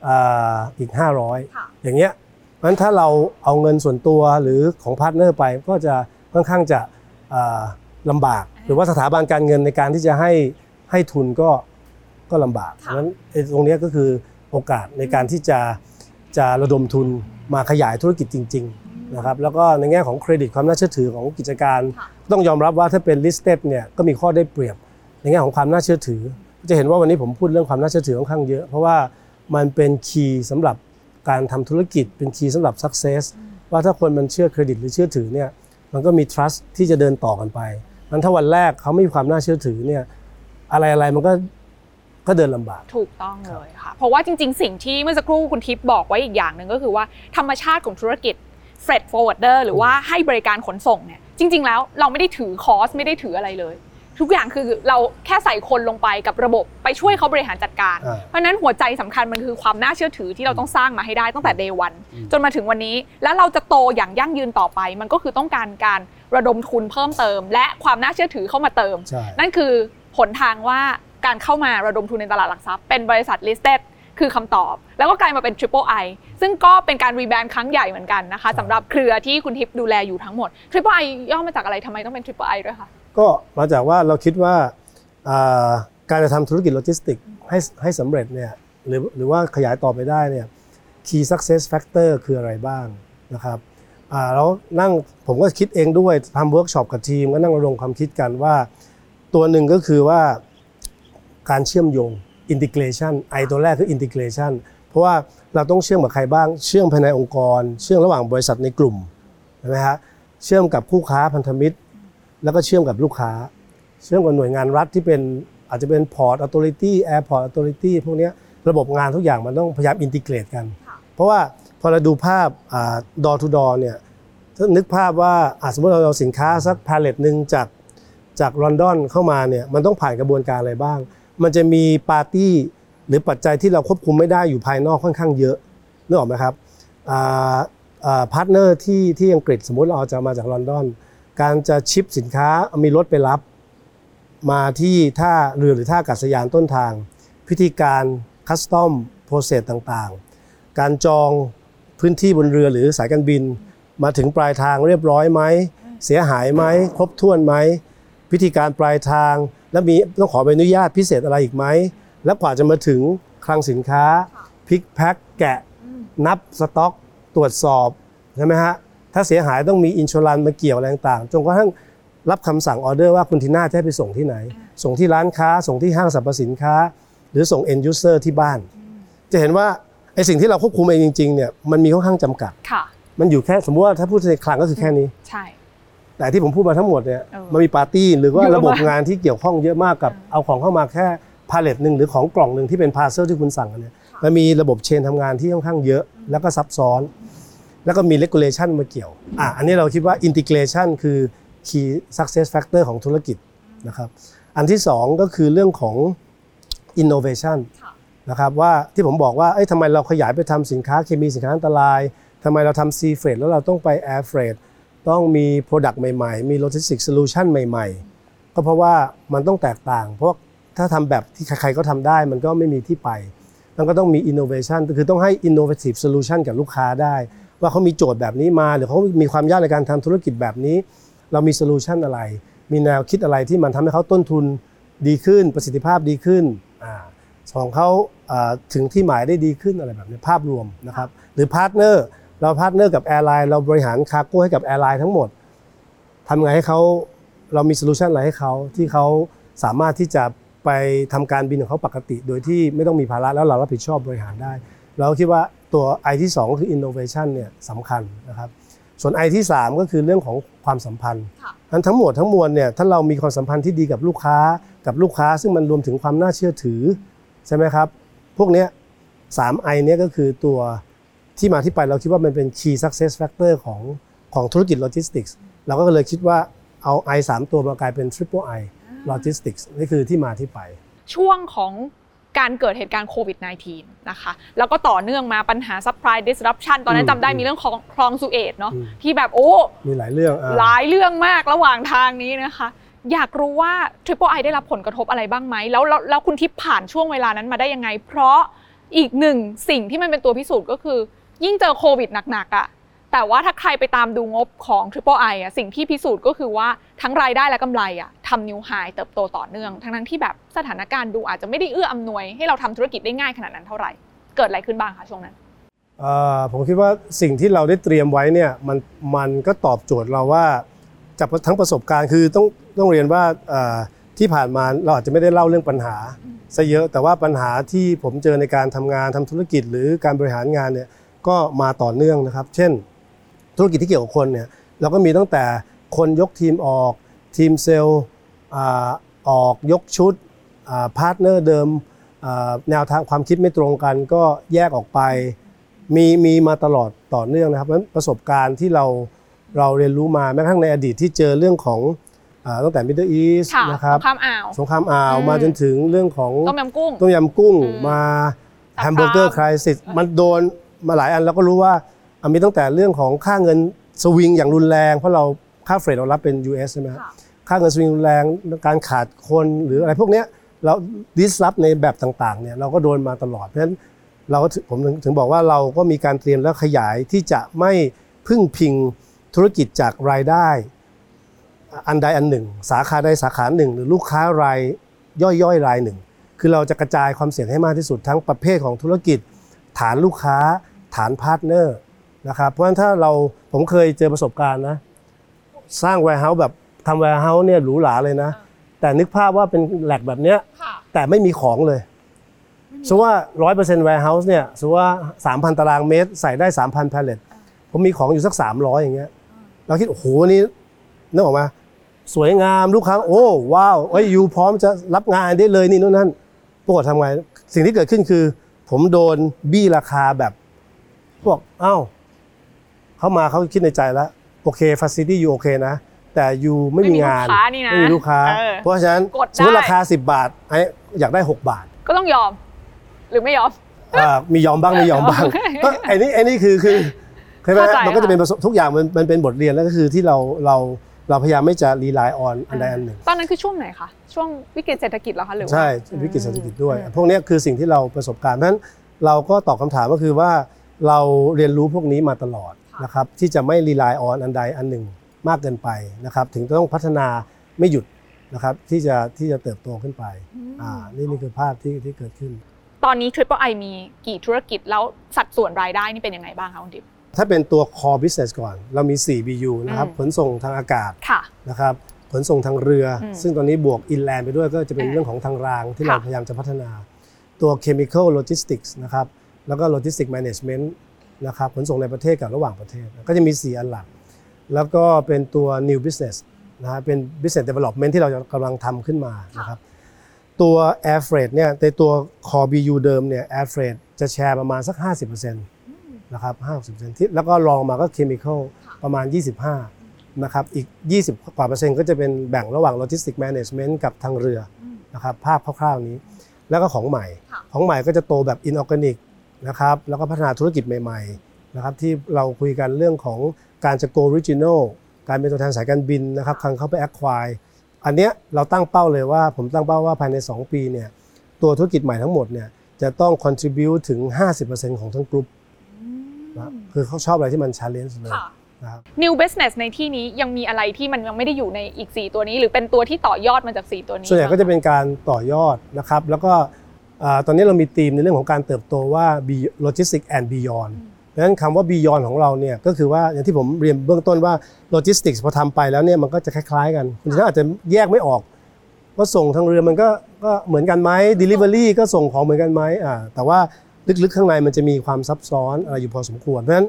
อ่าอีก 500ค่ะอย่างเงี้ยเพราะฉะนั้นถ้าเราเอาเงินส่วนตัวหรือของ partner ไปก็จะค่อนข้างจะอ่าลำบาก หรือว่าสถาบันการเงินในการที่จะให้ให้ทุนก็ก็ลำบากเพค่ะราะฉะนั้นไอ้ตรงเนี้ยก็คือโอกาสในการที่จะจะระดมทุนมาขยายธุรกิจจริง ๆ นะครับ แล้วก็ในแง่ของเครดิตความน่าเชื่อถือของกิจการค่ะ ต้องยอมรับว่าถ้าเป็น listed เนี่ยก็มีข้อได้เปรียบในแง่ของความน่าเชื่อถือ จะเห็นว่าวันนี้ผมพูดเรื่องความน่าเชื่อถือค่อนข้างเยอะ เพราะว่ามันเป็นคีย์สำหรับการทำธุรกิจเป็นคีย์สำหรับ success ว่าถ้าคนมันเชื่อเครดิตหรือเชื่อถือเนี่ยมันก็มี trust ที่จะเดินต่อกันไปมันถ้าวันแรกเขาไม่มีความน่าเชื่อถือเนี่ยอะไรอะไรมันก็ก็เดินลำบาก ถูกต้องเลยค่ะ เพราะว่าจริง ๆ สิ่งที่เมื่อสักครู่คุณทิพย์บอกไว้อีกอย่างหนึ่งก็คือว่าธรรมชาติของธุรกิจ freight forwarder หรือว่าให้บริการขนส่งเนี่ย จริง ๆ แล้วเราไม่ได้ถือคอสไม่ได้ถืออะไรเลย ทุกอย่างคือเราแค่ใส่คนลงไปกับระบบไปช่วยเขาบริหารจัดการอ่าเพราะฉะนั้นหัวใจสำคัญมันคือความน่าเชื่อถือที่เราต้องสร้างมาให้ได้ตั้งแต่ day one จนมาถึงวันนี้ แล้วเราจะโตอย่างยั่งยืนต่อไป มันก็คือต้องการการระดมทุนเพิ่มเติม และความน่าเชื่อถือเข้ามาเติมใช่นั่นคือผลทางว่าการเข้ามาระดมทุนในตลาดหลักทรัพย์เป็นบริษัท listed คือคำตอบ แล้วก็กลายมาเป็น Triple I ซึ่งก็เป็นการรีแบรนด์ครั้งใหญ่เหมือนกันนะคะสำหรับเครือที่คุณทิพย์ดูแลอยู่ทั้งหมด Triple I ย่อมาจากอะไรทำไมต้องเป็น Triple I ด้วยคะก็มาจากว่าเราคิดว่าอ่าการจะทำธุรกิจโลจิสติกให้ให้สำเร็จเนี่ยหรือหรือว่าขยายต่อไปได้เนี่ย key success factor คืออะไรบ้างนะครับอ่าแล้วนั่งผมก็คิดเองด้วยทำเวิร์กช็อปกับทีมก็นั่งระดมความคิดกันว่า ตัวหนึ่งก็คือว่าการเชื่อมโยง integration ไอตัวแรกคือ integration เพราะว่า เราต้องเชื่อมกับใครบ้าง เชื่อมภายในองค์กร เชื่อมระหว่างบริษัทในกลุ่มใช่ไหมฮะเชื่อมกับคู่ค้าพันธมิตร แล้วก็เชื่อมกับลูกค้า เชื่อมกับหน่วยงานรัฐที่เป็นอาจจะเป็น Port Authority Airport Authority พวกนี้ระบบงานทุกอย่างมันต้องพยายาม integrate กัน เพราะว่าพอเราดูภาพดอทูดอเนี่ยถ้านึกภาพว่าสมมติเราเอาสินค้าสักพาเลตหนึ่งจากจากลอนดอนเข้ามาเนี่ยมันต้องผ่านกระบวนการอะไรบ้าง มันจะมีปาร์ตี้ หรือปัจจัยที่เราควบคุมไม่ได้อยู่ภายนอกค่อนข้างเยอะนึกออกไหมครับ partner ที่ที่อังกฤษสมมุติเราเอาจะมาจากลอนดอน การจะ ship สินค้ามีรถไปรับ มาที่ท่าเรือหรือท่าอากาศยานต้นทาง พิธีการ custom process ต่างๆ การจองพื้นที่บนเรือหรือสายการบิน มาถึงปลายทางเรียบร้อยไหม เสียหายไหม ครบถ้วนไหม พิธีการปลายทาง แล้วมีต้องขอใบอนุญาตพิเศษอะไรอีกไหม แล้วกว่าจะมาถึงคลังสินค้า pick pack แกะนับสต็อก ตรวจสอบใช่ไหมฮะถ้าเสียหายต้องมีอินช r รันมาเกี่ยวอะไรต่างๆจนกระทั่งรับคำสั่งออเดอร์ว่าคุณทีน่าจะให้ไปส่งที่ไหน ส่งที่ร้านค้า ส่งที่ห้างสรรพสินค้า หรือส่ง end user ที่บ้าน จะเห็นว่าไอสิ่งที่เราควบคุมเองจริงๆเนี่ยมันมีค่อนข้างจำกัดค่ะมันอยู่แค่สมมติว่าถ้าพูดในคลังก็คือแค่นี้ใช่แต่ที่ผมพูดมาทั้งหมดเนี่ยเออมันมีปาร์ตี้หรือว่าเยอะมากระบบงานที่เกี่ยวข้องเยอะมากกับเอาของเข้ามาแค่ พาเลตหนึ่งหรือของกล่องหนึ่งที่เป็น parcel ที่คุณสั่งกันเนี่ยมันมีระบบ chain ทำงานที่ค่อนข้างเยอะ แล้วก็ซับซ้อน แล้วก็มี regulation มาเกี่ยวอะอันนี้เราคิดว่า integration คือ key success factor ของธุรกิจนะครับอันที่สองก็คือเรื่องของ innovation ค่ะนะครับว่าที่ผมบอกว่าเอ้ยทำไมเราขยายไปทำสินค้าเคมีสินค้าอันตรายทำไมเราทำ sea freight แล้วเราต้องไป air freight ต้องมี Product ใหม่ ๆ มี Logistics Solution ใหม่ ๆ ก็เพราะว่ามันต้องแตกต่าง เพราะ ถ้าทำแบบที่ใครๆก็ทำได้มันก็ไม่มีที่ไป มันก็ต้องมี innovation คือต้องให้ innovative solution กับลูกค้าได้ ว่าเขามีโจทย์แบบนี้มา หรือเขามีความยากในการทำธุรกิจแบบนี้ เรามี solution อะไร มีแนวคิดอะไรที่มันทำให้เขาต้นทุนดีขึ้น ประสิทธิภาพดีขึ้นอ่าของเขาถึงที่หมายได้ดีขึ้นอะไรแบบนี้ภาพรวมนะครับหรือ partner เรา partner กับ airline เราบริหาร cargo ให้กับ airline ทั้งหมดทำไงให้เขาเรามีโซลูชันอะไรให้เขาที่เขาสามารถที่จะ ไปทำการบินของเขาปกติ โดยที่ไม่ต้องมีภาระแล้วเรารับผิดชอบบริหารได้ เราคิดว่าตัว I ที่2ก็คือ innovation เนี่ยสำคัญนะครับส่วน I ที่ 3 ก็คือเรื่องของความสัมพันธ์ค่ะนั้นทั้งหมดทั้งมวลเนี่ยถ้าเรามีความสัมพันธ์ที่ดีกับลูกค้ากับลูกค้า ซึ่งมันรวมถึงความน่าเชื่อถือใช่ไหมครับพวกเนี้ยสามไอเนี้ยก็คือตัวที่มาที่ไปเราคิดว่ามันเป็น key success factor ของของธุรกิจโลจิสติกส์เราก็เลยคิดว่าเอา I 3 ตัวมากลายเป็น triple I logistics นี่คือที่มาที่ไป ช่วงของการเกิดเหตุการณ์โควิด -19 นะคะ แล้วก็ต่อเนื่องมาปัญหา supply disruption ตอนนั้อืนมจำได้มีเรื่องของคลองสุเอตเนาะอืมที่แบบโอ้ มีหลายเรื่องอ่าหลายเรื่องมากระหว่างทางนี้นะคะ อยากรู้ว่า Triple I ได้รับผลกระทบอะไรบ้างไหมแล้วแล้วแล้วคุณทิพย์ผ่านช่วงเวลานั้นมาได้ยังไง เพราะอีกหนึ่งสิ่งที่มันเป็นตัวพิสูจน์ก็คือ ยิ่งเจอโควิดหนักๆอะ่ะ แต่ว่าถ้าใครไปตามดูงบของ Triple I อะสิ่งที่พิสูจน์ก็คือว่าทั้งรายได้และกำไรอะทำนิวไฮเติบโตต่อเนื่อง ทั้งนั้นที่แบบสถานการณ์ดูอาจจะไม่ได้เอื้ออำนวยให้เราทำธุรกิจได้ง่ายขนาดนั้นเท่าไหร่ เกิดอะไรขึ้นบ้างคะช่วงนั้นเอ่อผมคิดว่าสิ่งที่เราได้เตรียมไว้เนี่ยมันมันก็ตอบโจทย์เราว่าจากทั้งประสบการณ์คือต้องต้องเรียนว่าเอ่อที่ผ่านมาเราอาจจะไม่ได้เล่าเรื่องปัญหาซะเยอะแต่ว่าปัญหาที่ผมเจอในการทำงานทำธุรกิจ หรือการบริหารงานเนี่ยก็มาต่อเนื่องนะครับ เช่น ธุรกิจที่เกี่ยวกับคนเนี่ยเราก็มีตั้งแต่คนยกทีมออกทีมเซลล์อ่าออกยกชุด partner เดิมอ่าแนวทางความคิดไม่ตรงกันก็แยกออกไป มีมีมาตลอดต่อเนื่องนะครับเพราะฉะนั้นประสบการณ์ที่เราเราเรียนรู้มาแม้กระทั่งในอดีตที่เจอเรื่องของอาตั้งแต่ Middle East ค่ะนะครับสงครามอ่าวสงครามอ่าวอืมมาจนถึงเรื่องของต้มยำกุ้งต้มยำกุ้งอืมมาสงครามแฮมเบอร์เกอร์คริสิสมันโดนมาหลายอันเราก็รู้ว่าอะ มีตั้งแต่เรื่องของค่าเงินสวิงอย่างรุนแรง เพราะเราค่าเฟรดเรารับเป็น US ใช่ไหมครับค่ะค่าเงินสวิงรุนแรงการขาดคนหรืออะไรพวกเนี้ยเราดิสรับในแบบต่างๆเนี่ยเราก็โดนมาตลอดเพราะฉะนั้นเราก็ถึงผมถึงถึงบอกว่าเราก็มีการเตรียมและขยายที่จะไม่พึ่งพิงธุรกิจจากรายได้ อันใดอันหนึ่ง สาขาใดสาขาหนึ่ง หรือลูกค้ารายย่อยๆรายหนึ่ง คือเราจะกระจายความเสี่ยงให้มากที่สุดทั้งประเภทของธุรกิจ ฐานลูกค้า ฐาน partner นะครับเพราะฉะนั้นถ้าเราผมเคยเจอประสบการณ์นะ สร้าง warehouse แบบทำ warehouse เนี่ยหรูหราเลยนะ แต่นึกภาพว่าเป็น rack แบบเนี้ยค่ะแต่ไม่มีของเลยสมมติว่า100% warehouse เนี่ยสมมติว่า3,000ตารางเมตร ใส่ได้3,000 pallet ผมมีของอยู่สัก300อย่างเงี้ยเราคิดโอ้โหวันนี้นึกออกมาสวยงามลูกค้าโอ้ว้าวเอ้ยยูพร้อมจะรับงานได้เลยนี่นู่นนั่นปรากฏทำไง สิ่งที่เกิดขึ้นคือ ผมโดนบี้ราคาแบบพวกเอ้า เข้ามาเขาคิดในใจแล้วโอเคฟ a ซิตี้ยูโอเคนะ แต่ยูไม่มีงานไม่มีลูกค้านี่นะไม่มีลูกค้าเออเพราะฉะนั้นกดได้สมมติราคา 10 บาทไอ้อยากได้ 6 บาท ก็ต้องยอม หรือไม่ยอมอ่ามียอมบ้างไม่ยอมบ้างโอเคก็ไอ้นี่ไอ้นี่คือคือใช่ไหมเข้าใจมันก็จะค่ะเป็นประสบทุกอย่างมันมันเป็นบทเรียนแล้วก็คือที่เราเราเราพยายามไม่จะ rely on อันใดอันหนึ่ง ตอนนั้นคือช่วงไหนคะช่วงวิกฤตเศรษฐกิจเหรอคะหรือว่าใช่วิกฤตเศรษฐกิจด้วย พวกเนี้ยคือสิ่งที่เราประสบการณ์เพราะฉะนั้นเราก็ตอบคำถามก็คือว่าเราเรียนรู้พวกนี้มาตลอด นะครับที่จะไม่ rely on อันใดอันหนึ่งมากเกินไปนะครับถึงต้องพัฒนาไม่หยุดนะครับที่จะที่จะเติบโตขึ้นไปอ่านี่นี่คือภาพที่ที่เกิดขึ้น ตอนนี้ Triple I มีกี่ธุรกิจแล้วสัดส่วนรายได้นี่เป็นยังไงบ้างคะคุณทิพย์ถ้าเป็นตัว core business ก่อน เรามี 4 BU นะครับอืมขนส่งทางอากาศค่ะนะครับขนส่งทางเรืออมซึ่งตอนนี้บวก inland ไปด้วยก็จะเป็นอ่าเรื่องของทางรางที่ค่ะเราพยายามจะพัฒนา ตัว chemical logistics นะครับแล้วก็ logistics management นะครับขนส่งในประเทศกับระหว่างประเทศ ก็จะมี 4 อันหลัก แล้วก็เป็นตัว new business นะฮะเป็น business development ที่เรากำลังทำขึ้นมานะครับตัว air freight เนี่ยในตัว core BU เดิมเนี่ย air freight จะแชร์ประมาณสัก 50%นะครับ50%ที่แล้วก็รองมาก็ chemical ประมาณ 25นะครับอีก 20 กว่าเปอร์เซ็นต์ก็จะเป็นแบ่งระหว่าง logistic management กับทางเรือนะครับภาพคร่าวๆนี้ แล้วก็ของใหม่ค่ะของใหม่ก็จะโตแบบ inorganic นะครับแล้วก็พัฒนาธุรกิจใหม่ๆนะครับที่เราคุยกันเรื่องของการจะ go regional การเป็นตัวแทนสายการบินนะครับครั้งเข้าไป acquire อันเนี้ยเราตั้งเป้าเลยว่าผมตั้งเป้าว่าภายใน 2 ปีเนี่ยตัวธุรกิจใหม่ทั้งหมดเนี่ยจะต้อง contribute ถึง 50%ของทั้งกลุ่มนะคือเขาชอบอะไรที่มัน challenge เลยค่ะนะครับ New Business ในที่นี้ยังมีอะไรที่มันยังไม่ได้อยู่ในอีก 4 ตัวนี้ หรือเป็นตัวที่ต่อยอดมาจาก 4 ตัวนี้ส่วนใหญ่ก็จะเป็นการต่อยอดนะครับแล้วก็อ่า ตอนนี้เรามีธีมในเรื่องของการเติบโตว่า Logistics and Beyond ดังนั้นคำว่า Beyond ของเราเนี่ยก็คือว่าอย่างที่ผมเรียนเบื้องต้นว่า Logistics พอทำไปแล้วเนี่ยมันก็จะคล้ายๆ กันคุณชนะอาจจะแยกไม่ออกว่าส่งทางเรือมันก็ก็เหมือนกันไหม Delivery ก็ส่งของเหมือนกันไหมอ่าแต่ว่าลึกๆข้างในมันจะมีความซับซ้อนอะไรอยู่พอสมควร เพราะฉะนั้น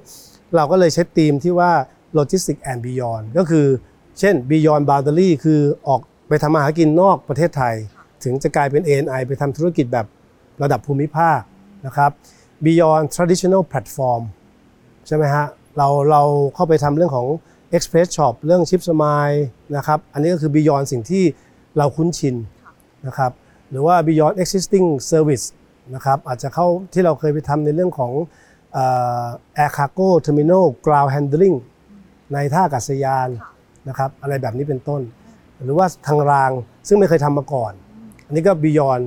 เราก็เลยใช้ธีมที่ว่า Logistics and Beyond ก็คือ เช่น Beyond Boundary คือออกไปทำมาหากินนอกประเทศไทย ถึงจะกลายเป็น ANI ไปทำธุรกิจแบบ ระดับภูมิภาคนะครับ Beyond Traditional Platform ใช่ไหมฮะเราเราเข้าไปทำเรื่องของ Express Shop เรื่อง Ship Smile นะครับอันนี้ก็คือ Beyond สิ่งที่เราคุ้นชินนะครับหรือว่า Beyond Existing Service นะครับอาจจะเข้าที่เราเคยไปทำในเรื่องของ Air Cargo Terminal Ground Handling ในท่าอากาศยานนะครับอะไรแบบนี้เป็นต้น หรือว่าทางรางซึ่งไม่เคยทำมาก่อน อันนี้ก็ Beyond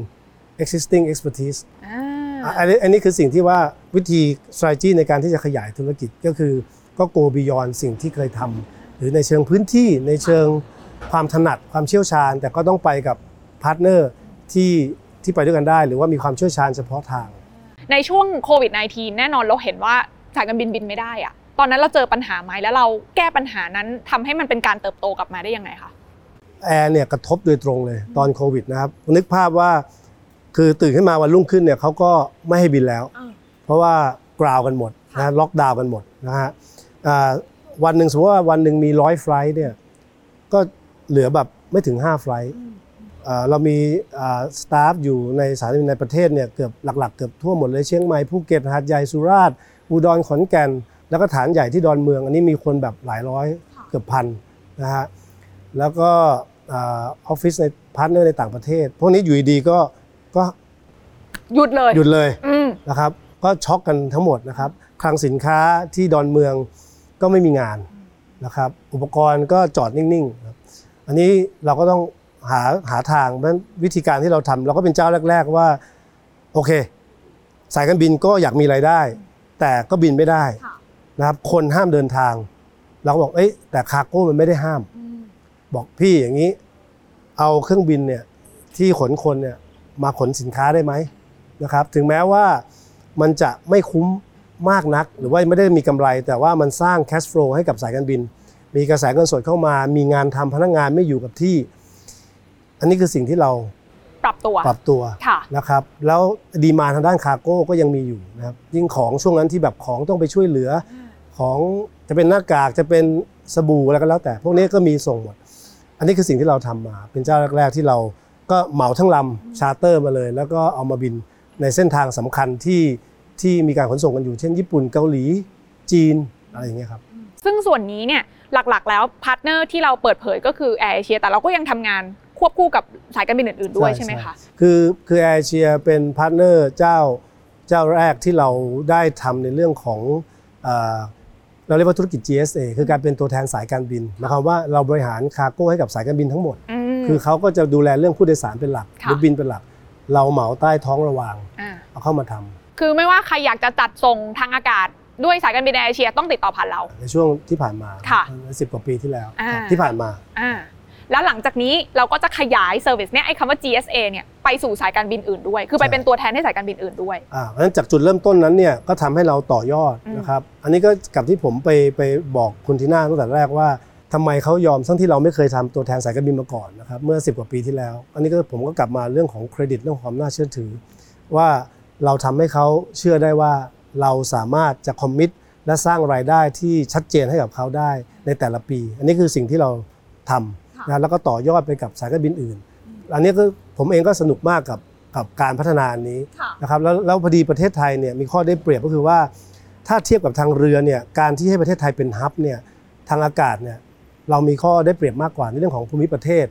Existing Expertise อ่าอะอันนี้อันนี้คือสิ่งที่ว่าวิธี strategy ในการที่จะขยายธุรกิจก็คือก็ go beyond สิ่งที่เคยทำหรือในเชิงพื้นที่ในเชิงความถนัดความเชี่ยวชาญ แต่ก็ต้องไปกับ partner ที่ที่ไปด้วยกันได้ หรือว่ามีความเชี่ยวชาญเฉพาะทาง ในช่วงโควิด -19 แน่นอนเราเห็นว่าสายการบินบินไม่ได้อะตอนนั้นเราเจอปัญหาไหมแล้วเราแก้ปัญหานั้นทำให้มันเป็นการเติบโตกลับมาได้ยังไงคะแอร์เนี่ยกระทบโดยตรงเลยตอนโควิดนะครับนึกภาพว่า คือตื่นขึ้นมาวันรุ่งขึ้นเนี่ยเขาก็ไม่ให้บินแล้วอ่าเพราะว่า ground กันหมดนะล็อกดาวน์กันหมดนะฮะอ่าวันหนึ่งสมมติว่าวันหนึ่งมีร้อย flight เนี่ยก็เหลือแบบไม่ถึง 5 flightอ่าเรามี staff อยู่ในสนามบินในประเทศเนี่ยเกือบหลัก ๆ เกือบทั่วหมดเลยเชียงใหม่ภูเก็ตหาดใหญ่สุราษฎร์อุดรขอนแก่น แล้วก็ฐานใหญ่ที่ดอนเมือง อันนี้มีคนแบบหลายร้อยเกือบพันนะฮะแล้วก็ออฟฟิศใน partner ในต่างประเทศ พวกนี้อยู่ดีๆก็ ก็หยุดเลยหยุดเลยอืมนะครับ ก็ช็อกกันทั้งหมดนะครับคลังสินค้าที่ดอนเมืองก็ไม่มีงานนะครับ อุปกรณ์ก็จอดนิ่งๆครับอันนี้เราก็ต้องหาหาทางเพราะฉะนั้นวิธีการที่เราทำเราก็เป็นเจ้าแรก ๆ ว่า โอเค สายการบินก็อยากมีรายได้ แต่ก็บินไม่ได้ค่ะ นะครับ คนห้ามเดินทาง เราก็บอกเอ้ยแต่คาร์โก้มันไม่ได้ห้ามบอกพี่อย่างนี้ เอาเครื่องบินเนี่ยที่ขนคนเนี่ย มาขนสินค้าได้ไหมนะครับ ถึงแม้ว่ามันจะไม่คุ้มมากนัก หรือว่าไม่ได้มีกำไร แต่ว่ามันสร้าง cash flow ให้กับสายการบิน มีกระแสเงินสดเข้ามา มีงานทำพนักงานไม่อยู่กับที่ อันนี้คือสิ่งที่เราปรับตัวปรับตัวค่ะนะครับ แล้วดีมาทางด้านคาร์โก้ก็ยังมีอยู่นะครับยิ่งของช่วงนั้นที่แบบของต้องไปช่วยเหลือของจะเป็นหน้ากากจะเป็นสบู่อะไรก็แล้วแต่ พวกนี้ก็มีส่งหมด อันนี้คือสิ่งที่เราทำมา เป็นเจ้าแรก ๆ ที่เรา ก็เหมาทั้งลำชาร์เตอร์มาเลย แล้วก็เอามาบินในเส้นทางสำคัญที่ที่มีการขนส่งกันอยู่เช่นญี่ปุ่นเกาหลีจีนอะไรอย่างเงี้ยครับซึ่งส่วนนี้เนี่ยหลักๆ แล้ว partner ที่เราเปิดเผยก็คือแอร์เอเชียแต่เราก็ยังทำงานควบคู่กับสายการบินอื่นๆด้วยใช่ไหมคะคือคือแอร์เอเชียเป็น partner เจ้าเจ้าแรกที่เราได้ทำในเรื่องของเอ่อเราเรียกว่าธุรกิจ GSA คือการเป็นตัวแทนสายการบินหมายความว่าเราบริหาร cargo ให้กับสายการบินทั้งหมดอืม คือเขาก็จะดูแลเรื่องผู้โดยสารเป็นหลักค่ะหรือบินเป็นหลัก เราเหมาใต้ท้องระหว่างอ่าเอาเข้ามาทำคือไม่ว่าใครอยากจะจัดส่งทางอากาศด้วยสายการบินแอร์เอเชียต้องติดต่อผ่านเรา ในช่วงที่ผ่านมาค่ะสิบกว่าปีที่แล้วอ่าที่ผ่านมาอ่าแล้วหลังจากนี้เราก็จะขยาย service เนี่ยไอ้คำว่า GSA เนี่ยไปสู่สายการบินอื่นด้วย คือไปใช่เป็นตัวแทนให้สายการบินอื่นด้วยอ่าเพราะฉะนั้นจากจุดเริ่มต้นนั้นเนี่ยก็ทำให้เราต่อยอดอืมนะครับ อันนี้ก็กับที่ผมไปไปบอกคุณทีน่าตั้งแต่แรกว่า ทำไมเขายอมทั้งที่เราไม่เคยทำตัวแทนสายการบินมาก่อนนะครับเมื่อ 10 กว่าปีที่แล้ว อันนี้ก็ผมก็กลับมาเรื่องของเครดิตเรื่องของความน่าเชื่อถือ ว่าเราทำให้เขาเชื่อได้ว่าเราสามารถจะคอมมิตและสร้างรายได้ที่ชัดเจนให้กับเขาได้ในแต่ละปี อันนี้คือสิ่งที่เราทำนะแล้วก็ต่อยอดไปกับสายการบินอื่น อันนี้ก็ผมเองก็สนุกมากกับกับการพัฒนาอันนี้ค่ะนะครับแล้วแล้วพอดีประเทศไทยเนี่ยมีข้อได้เปรียบก็คือว่า ถ้าเทียบกับทางเรือเนี่ยการที่ให้ประเทศไทยเป็นฮับเนี่ยทางอากาศเนี่ย เรามีข้อได้เปรียบมากกว่าในเรื่องของภูมิประเทศ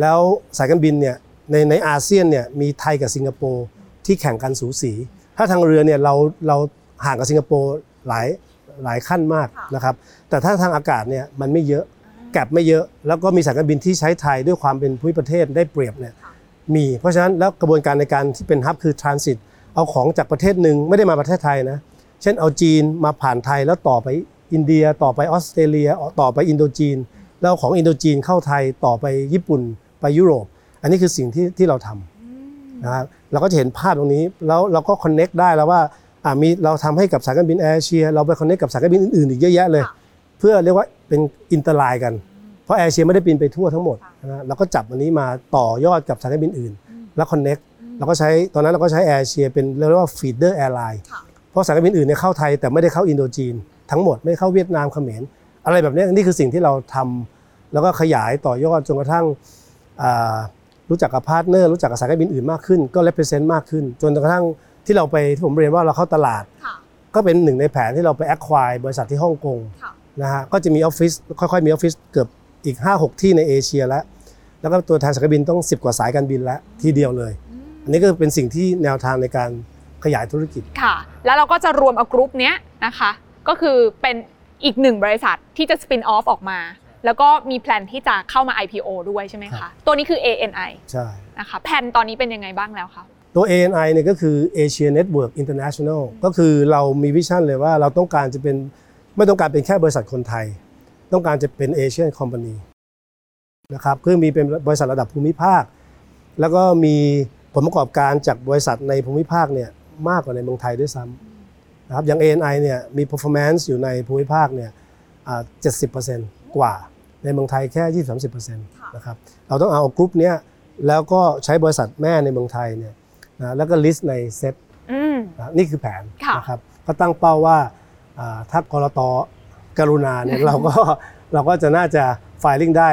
แล้วสายการบินเนี่ยในในอาเซียนเนี่ยมีไทยกับสิงคโปร์ที่แข่งกันสูสี ถ้าทางเรือเนี่ยเราเราห่างกับสิงคโปร์หลายหลายขั้นมากค่ะนะครับ แต่ถ้าทางอากาศเนี่ยมันไม่เยอะแกลบไม่เยอะ แล้วก็มีสายการบินที่ใช้ไทยด้วยความเป็นภูมิประเทศได้เปรียบเนี่ยมีเพราะฉะนั้นแล้วกระบวนการในการที่เป็นฮับคือทรานสิตเอาของจากประเทศหนึ่งไม่ได้มาประเทศไทยนะ เช่นเอาจีนมาผ่านไทยแล้วต่อไป อินเดียต่อไปออสเตรเลียต่อไปอินโดจีน แล้วเอาของอินโดจีนเข้าไทยต่อไปญี่ปุ่นไปยุโรป อันนี้คือสิ่งที่ที่เราทำนะครับเราก็จะเห็นภาพตรงนี้แล้วเราก็ connect ได้แล้วว่าอ่ามีเราทำให้กับสายการบินแอร์เอเชียเราไป connect กับสายการบินอื่นๆอีกเยอะแยะเลยค่ะเพื่อเรียกว่าเป็น interline กัน เพราะแอร์เอเชียไม่ได้บินไปทั่วทั้งหมดนะเราก็จับอันนี้มาต่อยอดกับสายการบินอื่น แล้ว connect เราก็ใช้ตอนนั้นเราก็ใช้แอร์เชียเป็นเรียกว่า feeder airline ค่ะเพราะสายการบินอื่นเนี่ยเข้าไทยแต่ไม่ได้เข้าอินโดจีน ทั้งหมดไม่เข้าเวียดนามเขมรอะไรแบบเนี้ยนี่คือสิ่งที่เราทำแล้วก็ขยายต่อยอดจนกระทั่งอ่ารู้จักกับพาร์ทเนอร์รู้จักกับสายการบินอื่นมากขึ้นก็เล p เ e เซนต์มากขึ้น จนกระทั่งที่เราไปที่ผมเรียนว่าเราเข้าตลาดค่ะก็เป็นหนึ่งในแผนที่เราไป acquire บริษัทที่ฮ่องกงค่ะนะฮะก็จะมีออฟฟิศค่อยๆมีออฟฟิศเกือบอีก 5-6 ที่ในเอเชียแล้ว แล้วก็ตัวแทนสายการบินต้อง 10 กว่าสายการบินแล้วทีเดียวเลย อันนี้ก็เป็นสิ่งที่แนวทางในการขยายธุรกิจค่ะ แล้วเราก็จะรวมเอากรุ๊ปเนี้ยนะคะ ก็คือเป็นอีกหนึ่งบริษัทที่จะ spin off ออกมา แล้วก็มี plan ที่จะเข้ามา IPO ด้วยใช่ไหมคะ ครับตัวนี้คือ ANI ใช่นะคะ plan ตอนนี้เป็นยังไงบ้างแล้วคะตัว ANI เนี่ยก็คือ Asia Network International ก็คือเรามี vision เลยว่าเราต้องการจะเป็นไม่ต้องการเป็นแค่บริษัทคนไทย ต้องการจะเป็น Asian company นะครับคือมีเป็นบริษัทระดับภูมิภาค แล้วก็มีผลประกอบการจากบริษัทในภูมิภาคเนี่ยมากกว่าในเมืองไทยด้วยซ้ำ นะครับอย่าง ANI เนี่ยมี performance อยู่ในภูมิภาคเนี่ยอ่า70%กว่า ในเมืองไทยแค่20-30%นะครับเราต้องเอากรุ๊ปเนี้ยแล้วก็ใช้บริษัทแม่ในเมืองไทยเนี่ยนะแล้วก็ list ในเซ็ตอืมนะนี่คือแผนค่ะนะครับก็ตั้งเป้าว่าอ่าถ้ากรตกรุณาเนี่ยเราก็เราก็จะน่าจะไฟลิ่งได้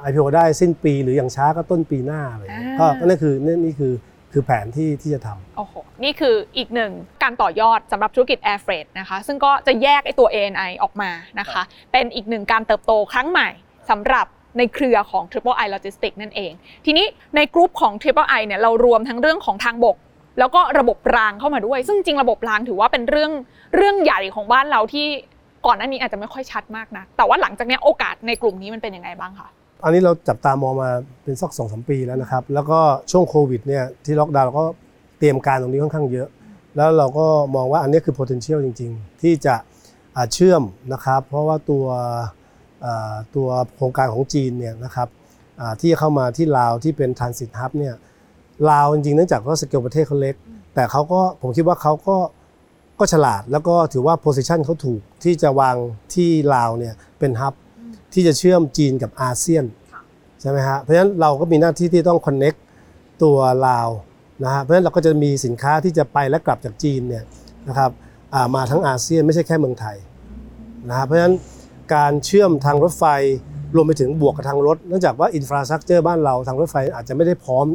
ไอพีโอได้สิ้นปีหรืออย่างช้าก็ต้นปีหน้าอะไรอย่างเงี้ยก็ก็นั่นคือนี่นี่คือ คือแผนที่ที่จะทำโอ้โห นี่คืออีกหนึ่งการต่อยอดสำหรับธุรกิจ Air Freight นะคะ ซึ่งก็จะแยกไอตัว ANI ออกมานะคะ เป็นอีกหนึ่งการเติบโตครั้งใหม่สำหรับในเครือของ Triple I Logistics นั่นเอง ทีนี้ในกลุ่มของ Triple I เนี่ยเรารวมทั้งเรื่องของทางบก แล้วก็ระบบรางเข้ามาด้วย ซึ่งจริงระบบรางถือว่าเป็นเรื่องเรื่องใหญ่ของบ้านเราที่ก่อนหน้านี้อาจจะไม่ค่อยชัดมากนะ แต่ว่าหลังจากนี้โอกาสในกลุ่มนี้มันเป็นยังไงบ้างคะ อันนี้เราจับตามองมาเป็นสักสองสมปีแล้วนะครับ แล้วก็ช่วงโควิดเนี่ยที่ล็อกดาวน์เราก็เตรียมการตรงนี้ค่อนข้างเยอะ แล้วเราก็มองว่าอันนี้คือ potential จริง ๆ ที่จะเชื่อมนะครับ เพราะว่าตัวตัวโครงการของจีนเนี่ยนะครับที่เข้ามาที่ลาวที่เป็น transit hub เนี่ยลาวจริงๆเนื่องจากว่าสเกลประเทศเขาเล็ก แต่เขาก็ผมคิดว่าเขาก็ก็ฉลาดแล้วก็ถือว่า position เขาถูกที่จะวางที่ลาวเนี่ยเป็น hub ที่จะเชื่อมจีนกับอาเซียนใช่ไหมฮะเพราะฉะนั้นเราก็มีหน้าที่ที่ต้อง connect ตัวลาวนะฮะเพราะฉะนั้นเราก็จะมีสินค้าที่จะไปและกลับจากจีนเนี่ยนะครับอ่ามาทั้งอาเซียนไม่ใช่แค่เมืองไทยนะฮะเพราะฉะนั้นการเชื่อมทางรถไฟรวมไปถึงบวกกับทางรถเนื่องจากว่า infrastructure บ้านเราทางรถไฟอาจจะไม่ได้พร้อม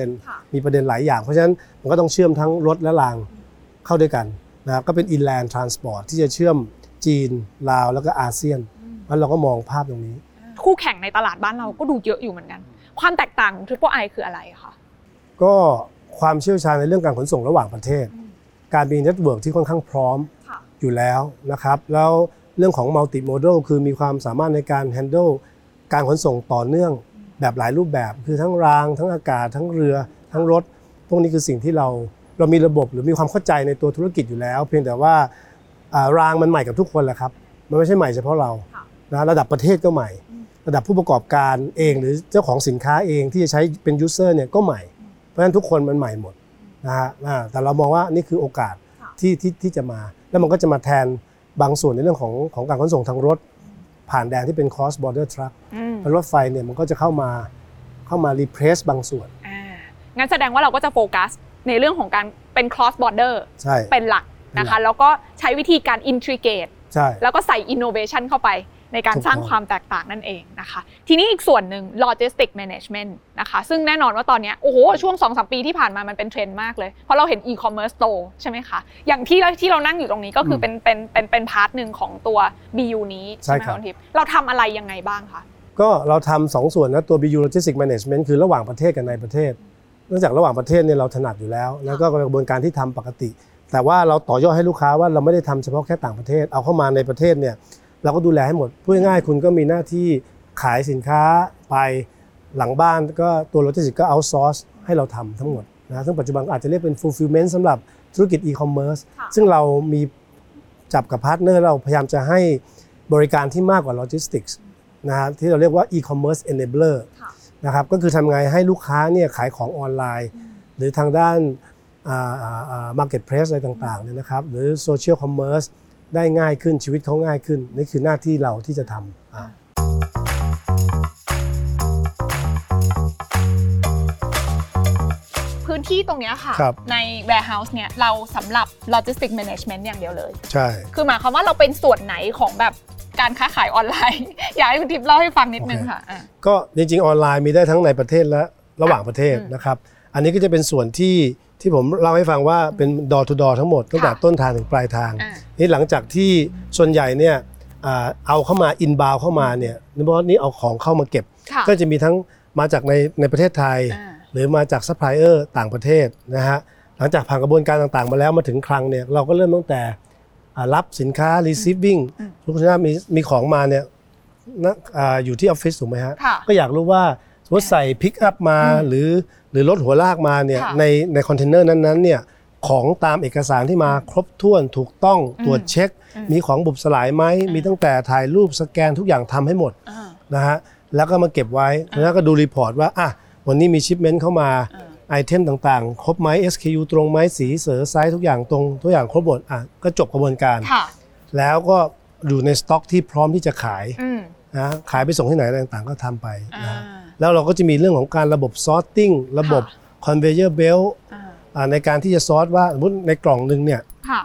100%มีประเด็นหลายอย่าง เพราะฉะนั้นมันก็ต้องเชื่อมทั้งรถและรางเข้าด้วยกันนะครับก็เป็น inland transport ที่จะเชื่อมจีนลาวแล้วก็อาเซียน เพราะฉะนั้นเราก็มองภาพตรงนี้ คู่แข่งในตลาดบ้านเราก็ดูเยอะอยู่เหมือนกัน ความแตกต่างของ Triple I คืออะไรคะก็ความเชี่ยวชาญในเรื่องการขนส่งระหว่างประเทศ การมี network ที่ค่อนข้างพร้อมค่ะอยู่แล้วนะครับแล้วเรื่องของมัลติโมด l คือมีความสามารถในการ handle การขนส่งต่อเนื่องแบบหลายรูปแบบ คือทั้งราง ทั้งอากาศ ทั้งเรือ ทั้งรถ พวกนี้คือสิ่งที่เราเรามีระบบหรือมีความเข้าใจในตัวธุรกิจอยู่แล้ว เพียงแต่ว่าอ่ารางมันใหม่กับทุกคนแหละครับ มันไม่ใช่ใหม่เฉพาะเราค่ะ นะระดับประเทศก็ใหม่ ระดับผู้ประกอบการเอง หรือเจ้าของสินค้าเองที่จะใช้เป็น user เนี่ยก็ใหม่ เพราะฉะนั้นทุกคนมันใหม่หมดนะฮะอ่าแต่เรามองว่านี่คือโอกาสค่ะที่ที่ที่จะมา แล้วมันก็จะมาแทนบางส่วนในเรื่องของของการขนส่งทางรถ ผ่านแดนที่เป็น cross border truck อืมแล้วรถไฟเนี่ยมันก็จะเข้ามาเข้ามา replace บางส่วนอ่างั้นแสดงว่าเราก็จะโฟกัสในเรื่องของการเป็น cross border ใช่เป็นหลักนะเป็นหลัคะกแล้วก็ใช้วิธีการ integrate ใช่แล้วก็ใส่ innovation เข้าไป ในการถูกสร้างต้องความแตกต่างนั่นเองนะคะ ทีนี้อีกส่วนหนึ่ง logistic management นะคะซึ่งแน่นอนว่าตอนเนี้ยโอ้โหช่วง2-3ปีที่ผ่านมามันเป็นเทรนด์มากเลย เพราะเราเห็น e-commerce โตใช่ไหมคะ อย่างที่เราที่เรานั่งอยู่ตรงนี้ก็คือเป็นเป็นเป็นเป็น part หนึ่งของตัว BU นี้ใช่ไหมใช่คะ ครับคุณทิพย์เราทำอะไรยังไงบ้างคะก็เราทำสองส่วนนะตัว BU Logistics Management คือระหว่างประเทศกับในประเทศ เนื่องจากระหว่างประเทศเนี่ยเราถนัดอยู่แล้ว แล้วก็กระบวนการที่ทำปกติ แต่ว่าเราต่อยอดให้ลูกค้าว่าเราไม่ได้ทำเฉพาะแค่ต่างประเทศ เอาเข้ามาในประเทศเนี่ย เราก็ดูแลให้หมดพูดง่ายๆคุณก็มีหน้าที่ขายสินค้าไปหลังบ้านก็ตัวโลจิสติกก็ outsource ให้เราทำทั้งหมดนะซึ่งปัจจุบันก็อาจจะเรียกเป็น fulfillment สำหรับธุรกิจ e-commerce ค่ะซึ่งเรามีจับกับพาร์ทเนอร์เราพยายามจะให้บริการที่มากกว่าโลจิสติกส์นะฮะที่เราเรียกว่า e-commerce enabler ค่ะนะครับก็คือทำไงให้ลูกค้าเนี่ยขายของออนไลน์ หรือทางด้าน marketplace อะไรต่างๆเนี่ยนะครับหรือ social commerce ได้ง่ายขึ้นชีวิตเขาง่ายขึ้น นี่คือหน้าที่เราที่จะทำอ่าพื้นที่ตรงเนี้ยค่ะ ครับใน warehouse เนี่ยเราสำหรับ logistic management อย่างเดียวเลย ใช่ คือหมายความว่าเราเป็นส่วนไหนของแบบการค้าขายออนไลน์ อยากให้คุณทิพย์เล่าให้ฟังนิดนึงค่ะอะ ก็จริงๆออนไลน์มีได้ทั้งในประเทศและระหว่างประเทศอืมนะครับ อันนี้ก็จะเป็นส่วนที่ ที่ผมเล่าให้ฟังว่าเป็น door to door ทั้งหมดตั้งแต่ค่ะต้นทางถึงปลายทางอะนี่หลังจากที่ส่วนใหญ่เนี่ยอ่าเอาเข้ามา inbound เข้ามาเนี่ยนี่เพราะนี่เอาของเข้ามาเก็บค่ะก็จะมีทั้งมาจากในในประเทศไทยอ่าหรือมาจากซัพพลายเออร์ต่างประเทศนะฮะหลังจากผ่านกระบวนการต่างๆ มาแล้วมาถึงคลังเนี่ยเราก็เริ่มตั้งแต่อ่ารับสินค้า receiving อืมทุกท่านมีมีของมาเนี่ยนะอ่าอยู่ที่ออฟฟิศถูกไหมฮะค่ะก็อยากรู้ว่า สมมติใส่ปิกอัพมาอืมหรือหรือรถหัวลากมาเนี่ยค่ะในในคอนเทนเนอร์นั้นๆเนี่ยของตามเอกสารที่มาครบถ้วนถูกต้องอืมตรวจเช็คอืมมีของบุบสลายไหมอืมมีตั้งแต่ถ่ายรูปสแกนทุกอย่างทำให้หมดอ่านะฮะแล้วก็มาเก็บไว้แล้วก็ดู report ว่าอะวันนี้มี shipment เข้ามาอ่า item ต่างๆ ครบไหม SKU ตรงไหมสีเสื้อไซส์ทุกอย่างตรงทุกอย่างครบหมดอะก็จบกระบวนการค่ะแล้วก็อยู่ในสต็อกที่พร้อมที่จะขายอืมนะขายไปส่งที่ไหนอะไรต่างๆ ก็ทำไปอ่านะ แล้วเราก็จะมีเรื่องของการระบบ sorting ระบบ conveyor belt อ่าอ่าในการที่จะ sort ว่าสมมติในกล่องหนึ่งเนี่ยค่ะ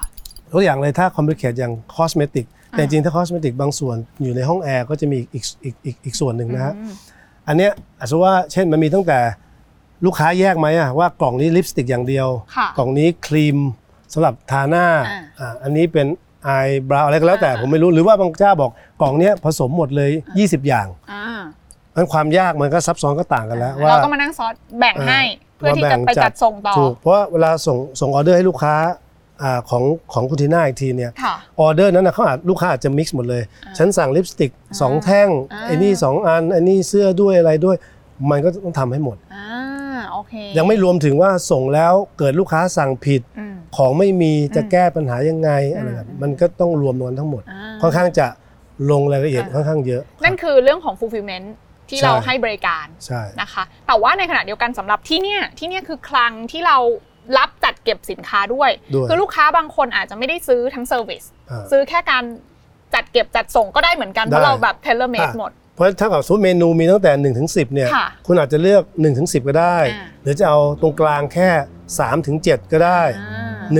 ตัวอย่างเลยถ้า complicate อย่าง cosmetic แต่จริงๆถ้า cosmetic บางส่วนอยู่ในห้องแอร์ก็จะมีอีกอีกอีกอีกส่วนหนึ่งนะฮะอืมอันเนี้ยอาจจะว่าเช่นมันมีตั้งแต่ลูกค้าแยกไหมอะว่ากล่องนี้ลิปสติกอย่างเดียวค่ะกล่องนี้ครีมสำหรับทาหน้าอ่าอ่าอันนี้เป็นไอบราวอะไรก็แล้วแต่อ่าผมไม่รู้หรือว่าบางเจ้าบอกกล่องเนี้ยผสมหมดเลย 20 อย่าง อ่ามันความยากมันก็ซับซ้อนก็ต่างกันแล้วว่าเราก็มานั่งซอสแบ่งให้เพื่อที่จะไปจัดส่งต่อถูกเพราะว่าเวลาส่งส่งออเดอร์ให้ลูกค้าอ่าของของคุณทีน่าอีกทีเนี่ยค่ะออเดอร์นั้นนะเขาอาจลูกค้าอาจจะมิกซ์หมดเลยอ่าฉันสั่งลิปสติกสองแท่งอ่าไอ้นี่สองอันไอ้นี่เสื้อด้วยอะไรด้วย มันก็ต้องทำให้หมดอ่าโอเคยังไม่รวมถึงว่าส่งแล้วเกิดลูกค้าสั่งผิดอืมของไม่มีจะอืมแก้ปัญหายังไงอะไรอืมแบบมันก็ต้องรวมกันทั้งหมดอ่าค่อนข้างจะลงรายละเอียดอ่าค่อนข้างเยอะ นั่นคือเรื่องของ fulfillment ที่ใช่เราให้บริการใช่นะคะแต่ว่าในขณะเดียวกันสำหรับที่เนี่ยที่เนี่ยคือคลังที่เรารับจัดเก็บสินค้าด้วยด้วยคือลูกค้าบางคนอาจจะไม่ได้ซื้อทั้ง service อ่าซื้อแค่การจัดเก็บจัดส่งก็ได้เหมือนกันได้ราะเราแบบ tailor-made อะหมดเพราะถ้ากับสมมติเมนูมีตั้งแต่1 ถึงสิบเนี่ยค่ะคุณอาจจะเลือก1 ถึงสิบก็ได้อ่าหรือจะเอาตรงกลางแค่3ถึง7ก็ได้อ่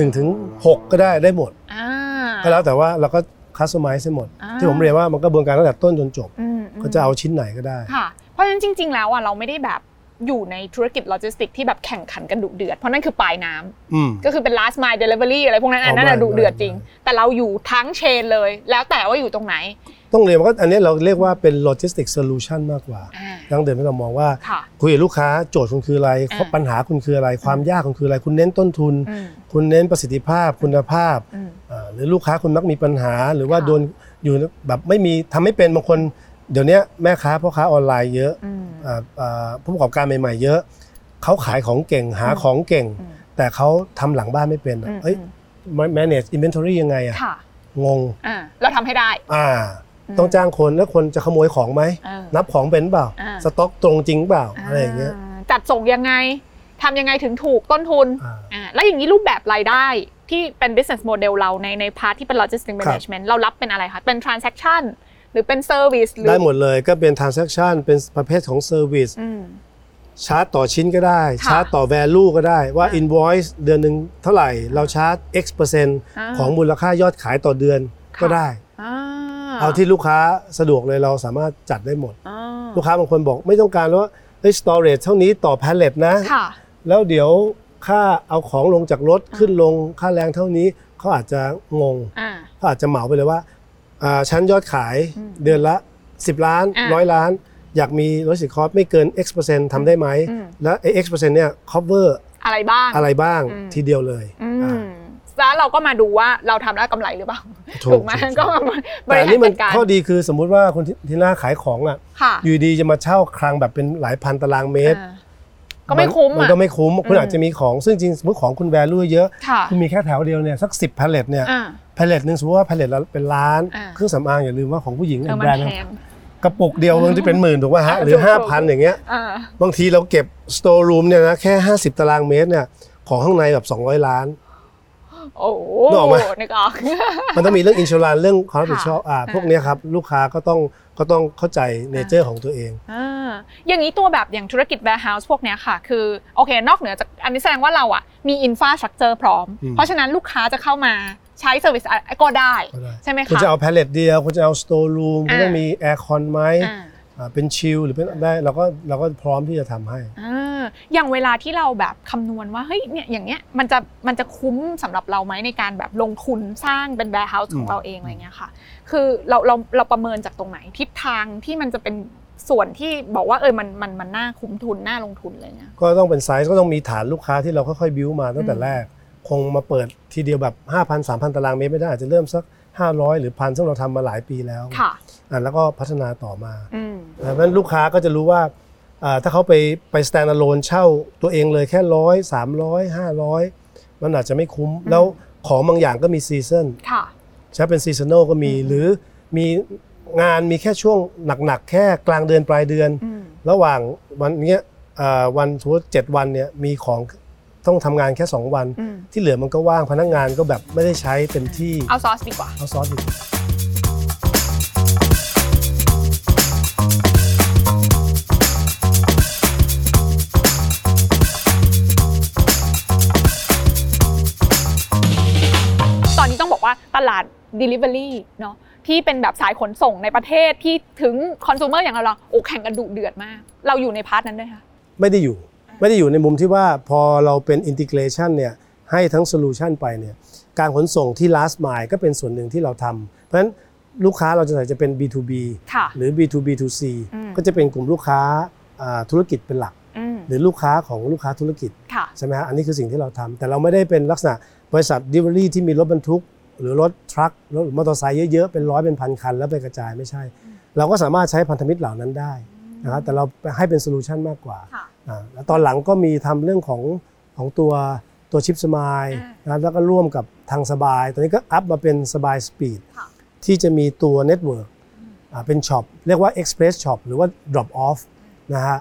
า1ถึง6ก็ได้ได้หมดอ่าก็แล้วแต่ว่าเราก็ customize ให้หมดอ่าที่ผมเรียนว่ามันกระบวนการตั้งแต่ต้นจนจบอืมม ก็จะเอาชิ้นไหนก็ได้ค่ะเพราะฉะนั้นจริง ๆ แล้วอะเราไม่ได้แบบอยู่ในธุรกิจโลจิสติกที่แบบแข่งขันกันดุเดือด เพราะนั่นคือปลายน้ำอืมก็คือเป็น last mile delivery อะไรพวกนั้นอันอ๋อนั้นอะไม่ดุเดือดไม่จริงไม่แต่เราอยู่ทั้ง chain เลย แล้วแต่ว่าอยู่ตรงไหน ต้องเรียนว่าอันนี้เราเรียกว่าเป็น logistic solution มากกว่าอ่าดั้งเดิมที่เรามองว่าค่ะคุยกับลูกค้าโจทย์คุณคืออะไรอ่าปัญหาคุณคืออะไร ความยากคุณคืออะไร คุณเน้นต้นทุนอืมคุณเน้นประสิทธิภาพคุณภาพอืมอ่าหรือลูกค้าคุณมักมีปัญหา หรือว่าค่ะโดนอยู่แบบไม่มีทำไม่เป็นบางคน เดี๋ยวนี้แม่ค้าพ่อค้าออนไลน์เยอะอืมอ่าอ่าผู้ประกอบการใหม่ ๆ เยอะเขาขายของเก่งหาอืมของเก่งอืมแต่เขาทำหลังบ้านไม่เป็นอือะมเอ้ย manage inventory ยังไงอะค่ะงงอ่าเราทำให้ได้ อ่า ต้องจ้างคนแล้วคนจะขโมยของไหมเออนับของเป็นเปล่าอ่า สต็อกตรงจริงเปล่าอะไรอย่างเงี้ยาจัดส่งยังไงทำยังไงถึงถูกต้นทุนอ่าอ่าแล้วอย่างนี้รูปแบบรายได้ที่เป็น business model เราในในพาร์ทที่เป็น logistics ครับ management เรารับเป็นอะไรคะเป็น transaction หรือเป็น service หรือได้หมดเลยก็เป็น transaction เป็นประเภทของ service อืมชาร์จต่อชิ้นก็ได้ค่ะชาร์จต่อ value ก็ได้ว่าอ่า invoice เดือนหนึ่งเท่าไหร่ เราชาร์จ x เปอร์เซ็นต์อ่าของมูลค่ายอดขายต่อเดือนค่ะก็ได้อ่าเอาที่ลูกค้าสะดวกเลยเราสามารถจัดได้หมดอ่าลูกค้าบางคนบอกไม่ต้องการว่าเฮ้ย storage เท่านี้ต่อ pallet นะค่ะแล้วเดี๋ยวค่าเอาของลงจากรถขึ้นลงค่าแรงเท่านี้เขาอาจจะงงอ่าเขาอาจจะเหมาไปเลยว่าอ่า ชั้นยอดขายอืมเดือนละ 10 ล้านอ่าร้อยล้าน อยากมีรถสิคอร์ไม่เกิน x เปอร์เซ็นต์ทำได้ไหมอืมแล้วไอ้ x เปอร์เซ็นต์เนี่ย cover อะไรบ้างอะไรบ้างอืมทีเดียวเลยอือ่ามแล้วเราก็มาดูว่าเราทำแล้วกำไรหรือเปล่าถูกถูกไหมถูกก็มาบแต่ริอันหารนี้มัจันดการข้อดีคือสมมุติว่าคนที่ที่หน้าขายของอะค่ะอยู่ดีจะมาเช่าคลังแบบเป็นหลายพันตารางเมตรอ่าก็ไม่คุ้มมันอะก็ไม่คุ้มคุณอืมอาจจะมีของซึ่งจริงสมมติของคุณแวลูเยอะค่ะคุณมีแค่แถวเดียวเนี่ยสัก10พาเลตเนี่ย อ่าพาเลตหนึ่งสมมติว่าพาเลตละเป็นล้านอ่า เครื่องสำอางอย่าลืมว่าของผู้หญิงเออมันแบรนด์แพง กระปุกเดียวบางทีเป็นหมื่นถูกป่ะฮะหรือถูกถูก5,000อย่างเงี้ย อ่าบางทีเราเก็บสโตร์รูมเนี่ยนะแค่ 50 ตารางเมตรเนี่ยของข้างในแบบ200 ล้าน โอ้โหนึกออกไหม นึกออก มันต้องมีเรื่องอินชูรันเรื่องความรับผิดชอบอ่าค่ะพวกเนี้ยครับลูกค้าก็ต้องก็ต้องเข้าใจ nature ของตัวเอง อ่าอย่างนี้ตัวแบบอย่างธุรกิจ warehouse พวกเนี้ยค่ะ คือโอเคนอกเหนือจากอันนี้แสดงว่าเราอะมี infrastructure พร้อม อืม เพราะฉะนั้นลูกค้าจะเข้ามา ใช้ service ก็ได้ก็ได้ใช่ไหมคุณคะจะเอาแพลเลตเดียวคุณจะเอาสโตร์รูมคุณอ่าต้องมีแอร์คอนไหมอ่าอ่าเป็น chill หรือเป็นได้เราก็เราก็พร้อมที่จะทำให้อ่าอย่างเวลาที่เราแบบคำนวณว่าเฮ้ยเนี่ยอย่างเงี้ยมันจะมันจะคุ้มสำหรับเราไหมในการแบบลงทุนสร้างเป็น warehouse ของอืมเราเองอะไรเงี้ยค่ะ คือเราเราเราประเมินจากตรงไหนทิศทางที่มันจะเป็นส่วนที่บอกว่าเออมันมันมันน่าคุ้มทุนน่าลงทุนอะไรเงี้ยก็ต้องเป็นไซส์ก็ต้องมีฐานลูกค้าที่เราค่อยๆบิวมาตั้งแต่อืมแรก คงมาเปิด ทีเดียวแบบ 5,000 3,000 ตารางเมตรไม่ได้อาจจะเริ่มสัก 500 หรือพันซึ่งเราทำมาหลายปีแล้วค่ะอะแล้วก็พัฒนาต่อมาอืมเพราะฉะนั้นลูกค้าก็จะรู้ว่าอ่าถ้าเขาไปไป stand alone เช่าตัวเองเลยแค่ร้อยสามร้อยห้าร้อยมันอาจจะไม่คุ้ม แล้วของบางอย่างก็มีซีซันค่ะใช้เป็นซีซัน a ลก็มีอืมหรือมีงานมีแค่ช่วงหนักๆ แค่กลางเดือนปลายเดือนอืมระหว่างวันเนี้ยอ่าวันสมมติเจ็ดวันเนี่ยมีของ ต้องทำงานแค่ 2 วันอืมที่เหลือมันก็ว่างพนักงานก็แบบไม่ได้ใช้เต็มที่เอาซอสดีกว่า เอาซอสดีกว่าตอนนี้ต้องบอกว่าตลาด Delivery เนาะที่เป็นแบบสายขนส่งในประเทศที่ถึงคอน sumer อย่างเราเราโอ้แข่งกันดุเดือดมาก เราอยู่ใน part นั้นด้วยค่ะ ไม่ได้อยู่ ไม่ได้อยู่ในมุมที่ว่าพอเราเป็น integration เนี่ยให้ทั้ง solution ไปเนี่ยการขนส่งที่ last mile ก็เป็นส่วนหนึ่งที่เราทำเพราะฉะนั้นลูกค้าเราจะใส่จะเป็น B2B ค่ะหรือ B2B2C อืมก็จะเป็นกลุ่มลูกค้าอ่าธุรกิจเป็นหลักอืมหรือลูกค้าของลูกค้าธุรกิจค่ะใช่ไหมฮะอันนี้คือสิ่งที่เราทำแต่เราไม่ได้เป็นลักษณะบริษัท delivery ที่มีรถบรรทุก หรือรถ truck รถมอเตอร์ไซค์เยอะๆเป็นร้อยเป็นพันคัน แล้วไปกระจายไม่ใช่ เราก็สามารถใช้พันธมิตรเหล่านั้นได้ นะครับแต่เราให้เป็น solution มากกว่าค่ะอ่าแล้วตอนหลังก็มีทำเรื่องของของตัวตัว Shipsmile อ่านนะครับแล้วก็ร่วมกับทางสบาย ตอนนี้ก็ up มาเป็นสบาย Speed ค่ะที่จะมีตัว network เป็น shop เรียกว่า Express Shop หรือว่า Drop Off นะฮะ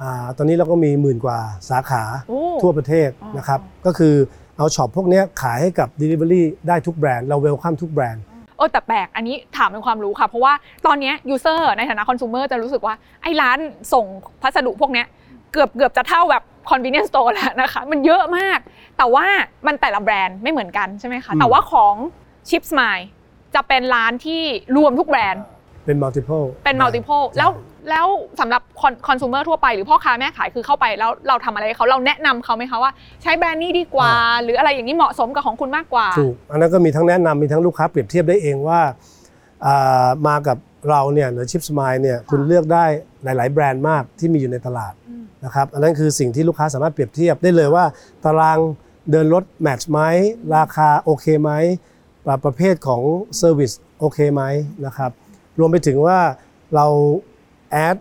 อ่าตอนนี้เราก็มีหมื่นกว่าสาขาโอ้ทั่วประเทศอ๋อนะครับ ก็คือเอา shop พวกเนี้ยขายให้กับ Delivery ได้ทุกแบรนด์ เรา welcome ทุกแบรนด์ โอ้แต่แปลกอันนี้ถามเป็นความรู้ค่ะ เพราะว่าตอนเนี้ยูเซอร์ในฐานะคอน sumer จะรู้สึกว่าไอ้ร้านส่งพัสดุพวกเนี้ยเกือบเกือบจะเท่าแบบ convenience store แล้วนะคะ มันเยอะมาก แต่ว่ามันแต่ละแบรนด์ไม่เหมือนกันใช่ไหมคะอืมแต่ว่าของ Chips Mile จะเป็นร้านที่รวมทุกแบรนด์เป็น multiple เป็น multiple แล้ว แล้วสำหรับคอน sumer ทั่วไปหรือพ่อค้าแม่ขายคือเข้าไปแล้วเราทำอะไรให้เขาเราแนะนำเขาไหมคะว่าใช้แบรนด์นี้ดีกว่า หรืออะไรอย่างนี้เหมาะสมกับของคุณมากกว่าถูกอันนั้นก็มีทั้งแนะนำมีทั้งลูกค้าเปรียบเทียบได้เองว่าอ่ามากับเราเนี่ยหรือ Shipsmile เนี่ยคุณเลือกได้หลาย ๆ แบรนด์มากที่มีอยู่ในตลาดอืมนะครับอันนั้นคือสิ่งที่ลูกค้าสามารถเปรียบเทียบได้เลยว่า ตารางเดินรถ match ไหมราคาโอเคไหมประประเภทของ service โอเคไหมนะครับรวมไปถึงว่าเรา add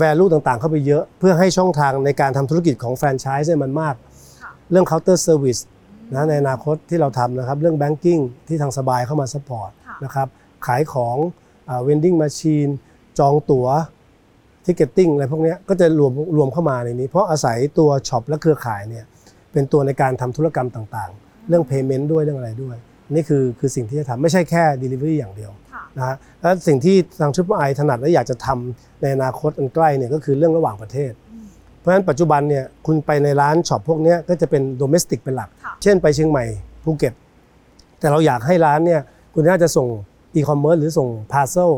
value ต่างๆ เข้าไปเยอะ เพื่อให้ช่องทางในการทำธุรกิจของแฟรนไชส์เนี่ยมันมากค่ะเรื่อง counter service นะในอนาคตที่เราทำนะครับ เรื่อง banking ที่ทางสบายเข้ามา support ค่ะนะครับ ขายของ vending machine จองตั๋ว ticketing อะไรพวกเนี้ยก็จะรวมรวมเข้ามาในนี้ เพราะอาศัยตัว shop และเครือข่ายเนี่ยเป็นตัวในการทำธุรกรรมต่างๆ เรื่อง Payment ด้วยเรื่องอะไรด้วย นี่คือคือสิ่งที่จะทำไม่ใช่แค่ Delivery อย่างเดียวค่ะ นะฮะแล้วสิ่งที่ทาง Triple I ถนัดและอยากจะทำในอนาคตอันใกล้เนี่ยก็คือเรื่องระหว่างประเทศ เพราะฉะนั้นปัจจุบันเนี่ยคุณไปในร้าน shop พวกเนี้ยก็จะเป็น domestic เป็นหลักค่ะเช่นไปเชียงใหม่ภูเก็ต แต่เราอยากให้ร้านเนี่ยคุณน่าจะส่งอีคอมเมิร์ซหรือส่ง parcel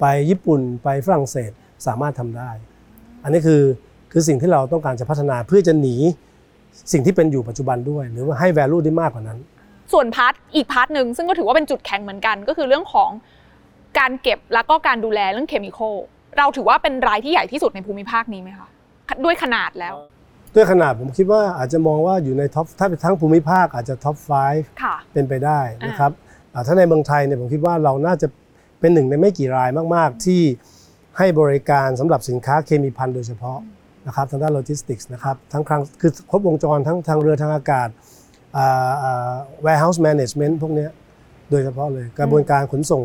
ไปญี่ปุ่นไปฝรั่งเศสสามารถทำได้ อันนี้คือคือสิ่งที่เราต้องการจะพัฒนาเพื่อจะหนีสิ่งที่เป็นอยู่ปัจจุบันด้วย หรือว่าให้ value ได้มากกว่านั้น ส่วน part อีก part หนึ่งซึ่งก็ถือว่าเป็นจุดแข็งเหมือนกัน ก็คือเรื่องของ การเก็บแล้วก็การดูแลเรื่อง chemicalเราถือว่าเป็นรายที่ใหญ่ที่สุดในภูมิภาคนี้ไหมคะด้วยขนาดแล้ว ด้วยขนาดผมคิดว่าอาจจะมองว่าอยู่ใน top ถ้าเป็นทั้งภูมิภาคอาจจะ top 5ค่ะเป็นไปได้นะครับอ่าถ้าในเมืองไทยเนี่ยผมคิดว่าเราน่าจะเป็นหนึ่งในไม่กี่รายมาก ๆ ที่ให้บริการสำหรับสินค้าเคมีภัณฑ์โดยเฉพาะนะครับทางด้านโลจิสติกส์นะครับทั้งครั้งคือครบวงจรทั้งทางเรือทางอากาศอ่าอ่า warehouse management พวกเนี้ยโดยเฉพาะเลยกระบวนการขนส่ง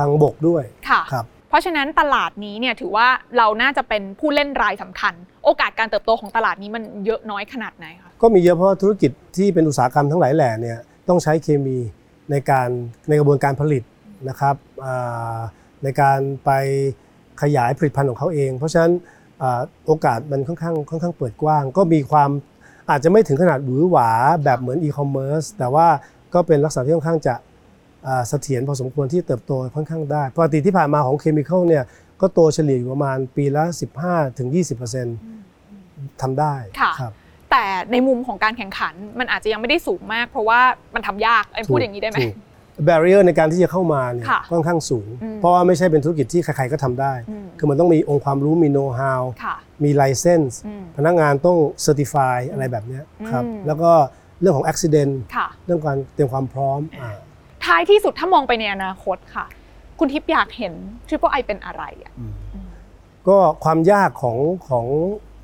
ทางบกด้วยค่ะครับเพราะฉะนั้นตลาดนี้เนี่ยถือว่าเราน่าจะเป็นผู้เล่นรายสำคัญ โอกาสการเติบโตของตลาดนี้มันเยอะน้อยขนาดไหนคะก็มีเยอะเพราะธุรกิจที่เป็นอุตสาหกรรมทั้งหลายแหล่เนี่ยต้องใช้เคมีในการในกระบวนการผลิตนะครับอ่าในการไปขยายผลิตภัณฑ์ของเขาเอง เพราะฉะนั้นอ่าโอกาสมันค่อนข้างค่อนข้างเปิดกว้าง ก็มีความอาจจะไม่ถึงขนาดหวือหวาแบบเหมือนอีคอมเมิร์ซแต่ว่าก็เป็นลักษณะที่ค่อนข้างจะอ่า เสถียรพอสมควรที่เติบโตค่อนข้างได้ปกติที่ผ่านมาของ chemical เนี่ยก็โตเฉลี่ยอยู่ประมาณปีละ 15-20%ทำได้ค่ะครับแต่ในมุมของการแข่งขันมันอาจจะยังไม่ได้สูงมาก เพราะว่ามันทำยากไอ้พูดอย่างนี้ได้ไหมแบ r เ i อร์ในการที่จะเข้ามาเนี่ยค่ะค่อนข้างสูงอืมเพราะว่าไม่ใช่เป็นธุรกิจที่ใครๆก็ทำได้อืมคือมันต้องมีองค์ความรู้มีโน้ตฮาวค่ะมี license อืมพนักงานต้อง certify อะไรแบบเนี้ยครับอืมแล้วก็เรื่องของอุบัติเหตุค่ะเรื่องการเตรียมความพร้อมอ่า ท้ายที่สุดถ้ามองไปในอนาคตค่ะ คุณทิพย์อยากเห็น Triple I เป็นอะไรอะอืมก็ความยากของของ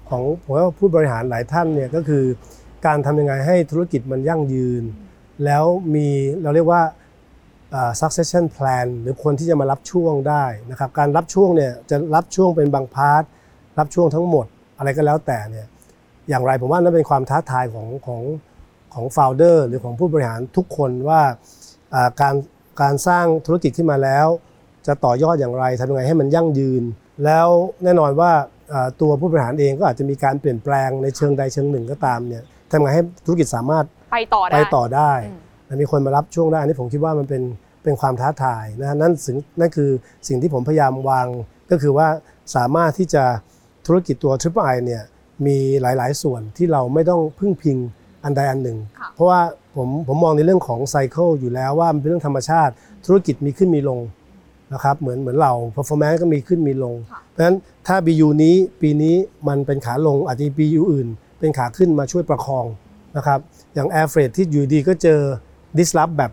ของผมว่าผู้บริหารหลายท่านเนี่ยก็คือการทำยังไงให้ธุรกิจมันยั่งยืน แล้วมีเราเรียกว่าอ่า succession plan หรือคนที่จะมารับช่วงได้นะครับการรับช่วงเนี่ยจะรับช่วงเป็นบางพาร์ทรับช่วงทั้งหมดอะไรก็แล้วแต่เนี่ยอย่างไรผมว่านั่นเป็นความท้าทายของของของ founder หรือของผู้บริหารทุกคนว่าอ่า การการสร้างธุรกิจขึ้นมาแล้ว จะต่อยอดอย่างไรทำยังไงให้มันยั่งยืน แล้วแน่นอนว่าอ่าตัวผู้บริหารเองก็อาจจะมีการเปลี่ยนแปลงในเชิงใดเชิงหนึ่งก็ตามเนี่ยทำยังไงให้ธุรกิจสามารถไปต่อได้ไปต่อได้อืมและมีคนมารับช่วงได้อันนี้ผมคิดว่ามันเป็นเป็นความท้าทายนะนั่นสิ่งนั่นคือสิ่งที่ผมพยายามวาง ก็คือว่าสามารถที่จะธุรกิจตัว Triple I เนี่ยมีหลาย ๆ ส่วนที่เราไม่ต้องพึ่งพิงอันใดอันหนึ่งค่ะเพราะว่า ผมผมมองในเรื่องของไซเคิลอยู่แล้วว่ามันเป็นเรื่องธรรมชาติ ธุรกิจมีขึ้นมีลงนะครับเหมือนเหมือนเรา performance ก็มีขึ้นมีลงค่ะเพราะฉะนั้นถ้า BU นี้ปีนี้มันเป็นขาลงอาจจะมี BU อื่น เป็นขาขึ้นมาช่วยประคองนะครับอย่าง Air Freight ที่อยู่ดีก็เจอ disrupt แบบ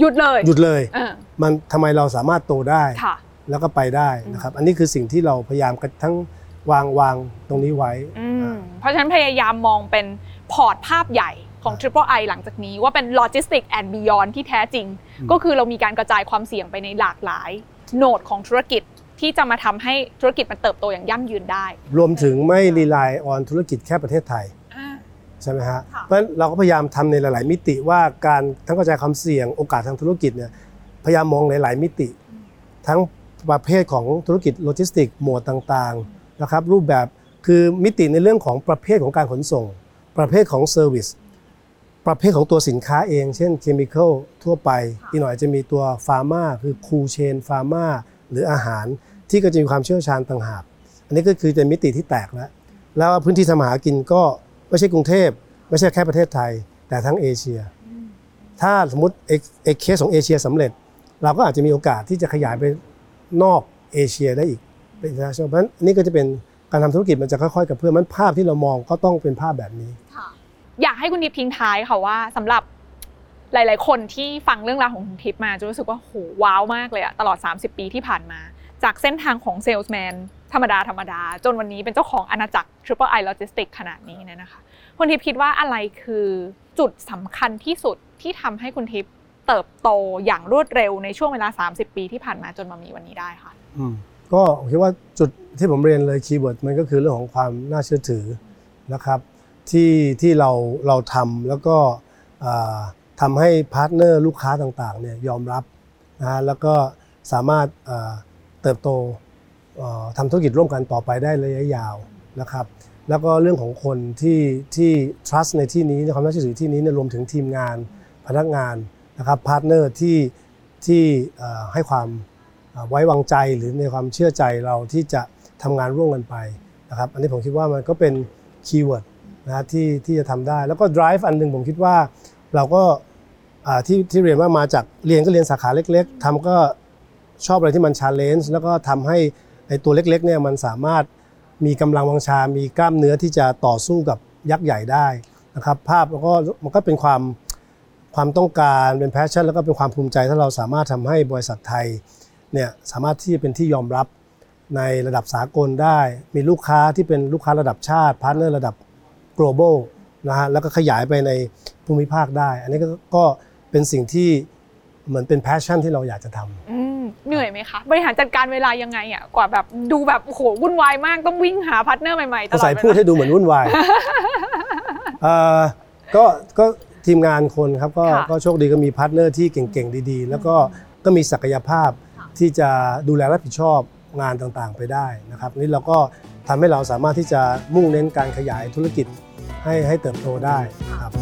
หยุดเลยหยุดเลยเออมันทำไมเราสามารถโตได้ค่ะแล้วก็ไปได้นะครับ อันนี้คือสิ่งที่เราพยายามกันทั้งวางวางตรงนี้ไว้อืมเพราะฉะนั้นพยายามมองเป็นพอร์ตภาพใหญ่ ของ Triple I หลังจากนี้ว่าเป็น Logistics and Beyond ที่แท้จริงอืมก็คือเรามีการกระจายความเสี่ยงไปในหลากหลายโหนดของธุรกิจที่จะมาทำให้ธุรกิจมันเติบโตอย่างยั่งยืนได้ รวมถึงไม่ rely on ธุรกิจแค่ประเทศไทยใช่ไหมฮะค่ะเพราะฉะนั้นเราก็พยายามทำในหลาย ๆ มิติว่าการทั้งกระจายความเสี่ยงโอกาสทางธุรกิจเนี่ยพยายามมองหลาย ๆ มิติ ทั้งประเภทของธุรกิจโลจิสติกส์โหมดต่าง ๆ นะครับ รูปแบบคือมิติในเรื่องของประเภทของการขนส่ง ประเภทของ service ประเภทของตัวสินค้าเอง เช่น chemical ทั่วไป อีกหน่อยจะมีตัว pharma คือ cold chain pharmaหรืออาหารที่ก็จะมีความเชี่ยวชาญต่างหากอันนี้ก็คือเป็นมิติที่แตกแล้วแล้วพื้นที่ทำมาหากินก็ไม่ใช่กรุงเทพ ไม่ใช่แค่ประเทศไทย แต่ทั้งเอเชีย ถ้าสมมติเอกเอกเคสของเอเชียสำเร็จ เราก็อาจจะมีโอกาสที่จะขยายไปนอกเอเชียได้อีกเป็น international เพราะฉะนั้นอันนี่ก็จะเป็นการทำธุรกิจมันจะค่อยๆกับเพื่อนมันภาพที่เรามองก็ต้องเป็นภาพแบบนี้ อยากให้คุณทิพย์ทิ้งท้ายค่ะว่าสำหรับหลาย ๆ คนที่ฟังเรื่องราวของคุณทิพย์มาจะรู้สึกว่าโหว้าวมากเลยอะตลอด 30 ปีที่ผ่านมา จากเส้นทางของเซลส์แมนธรรมดาธรรมดา จนวันนี้เป็นเจ้าของอาณาจักร Triple I Logistics ขนาดนี้เนี่ยนะคะคุณทิพย์คิดว่าอะไรคือจุดสำคัญที่สุดที่ทำให้คุณทิพย์เติบโตอย่างรวดเร็วในช่วงเวลา 30 ปีที่ผ่านมาจนมามีวันนี้ได้ค่ะอืมก็ผมคิดว่าจุดที่ผมเรียนเลย keyword มันก็คือเรื่องของความน่าเชื่อถือนะครับ ที่ที่เราเราทำแล้วก็ทำให้ partner ลูกค้าต่างๆเนี่ยยอมรับนะฮะแล้วก็สามารถเติบโตทำธุรกิจร่วมกันต่อไปได้ระยะยาวนะครับแล้วก็เรื่องของคนที่ที่ trust ในที่นี้ในความน่าเชื่อถือที่นี้เนี่ยรวมถึงทีมงานพนักงานนะครับ partner ที่ที่ให้ความไว้วางใจหรือในความเชื่อใจเราที่จะทำงานร่วมกันไปนะครับอันนี้ผมคิดว่ามันก็เป็น keyword นะที่ที่จะทำได้แล้วก็ drive อันหนึ่งผมคิดว่าเราก็ที่ที่เรียนว่ามาจากเรียนก็เรียนสาขาเล็ก ๆทำก็ชอบอะไรที่มัน challenge แล้วก็ทำให้ในตัวเล็กๆเนี่ยมันสามารถมีกำลังวังชา มีกล้ามเนื้อที่จะต่อสู้กับยักษ์ใหญ่ได้นะครับ ภาพแล้วก็มันก็เป็นความความต้องการเป็น passion แล้วก็เป็นความภูมิใจถ้าเราสามารถทำให้บริษัทไทยเนี่ยสามารถที่จะเป็นที่ยอมรับในระดับสากลได้ มีลูกค้าที่เป็นลูกค้าระดับชาติ partner ระดับ global นะฮะแล้วก็ขยายไปในภูมิภาคได้ อันนี้ก็ก็เป็นสิ่งที่เหมือนเป็น passion ที่เราอยากจะทำ อืมเหนื่อยไหมคะบริหารจัดการเวลายังไงอะกว่าแบบดูแบบโอ้โหวุ่นวายมากต้องวิ่งหา partner ใหม่ๆตลอดใส่เวลาพูดให้ดูเหมือนวุ่นวาย เอ่อก็ก็ทีมงานคนครับก็ค่ะก็โชคดีก็มี partner ที่เก่งๆ ดีๆ แล้วก็ก็มีศักยภาพที่จะดูแลรับผิดชอบงานต่างๆไปได้นะครับนี่เราก็ ทำให้เราสามารถที่จะมุ่งเน้นการขยายธุรกิจให้ให้เติบโตได้ครับ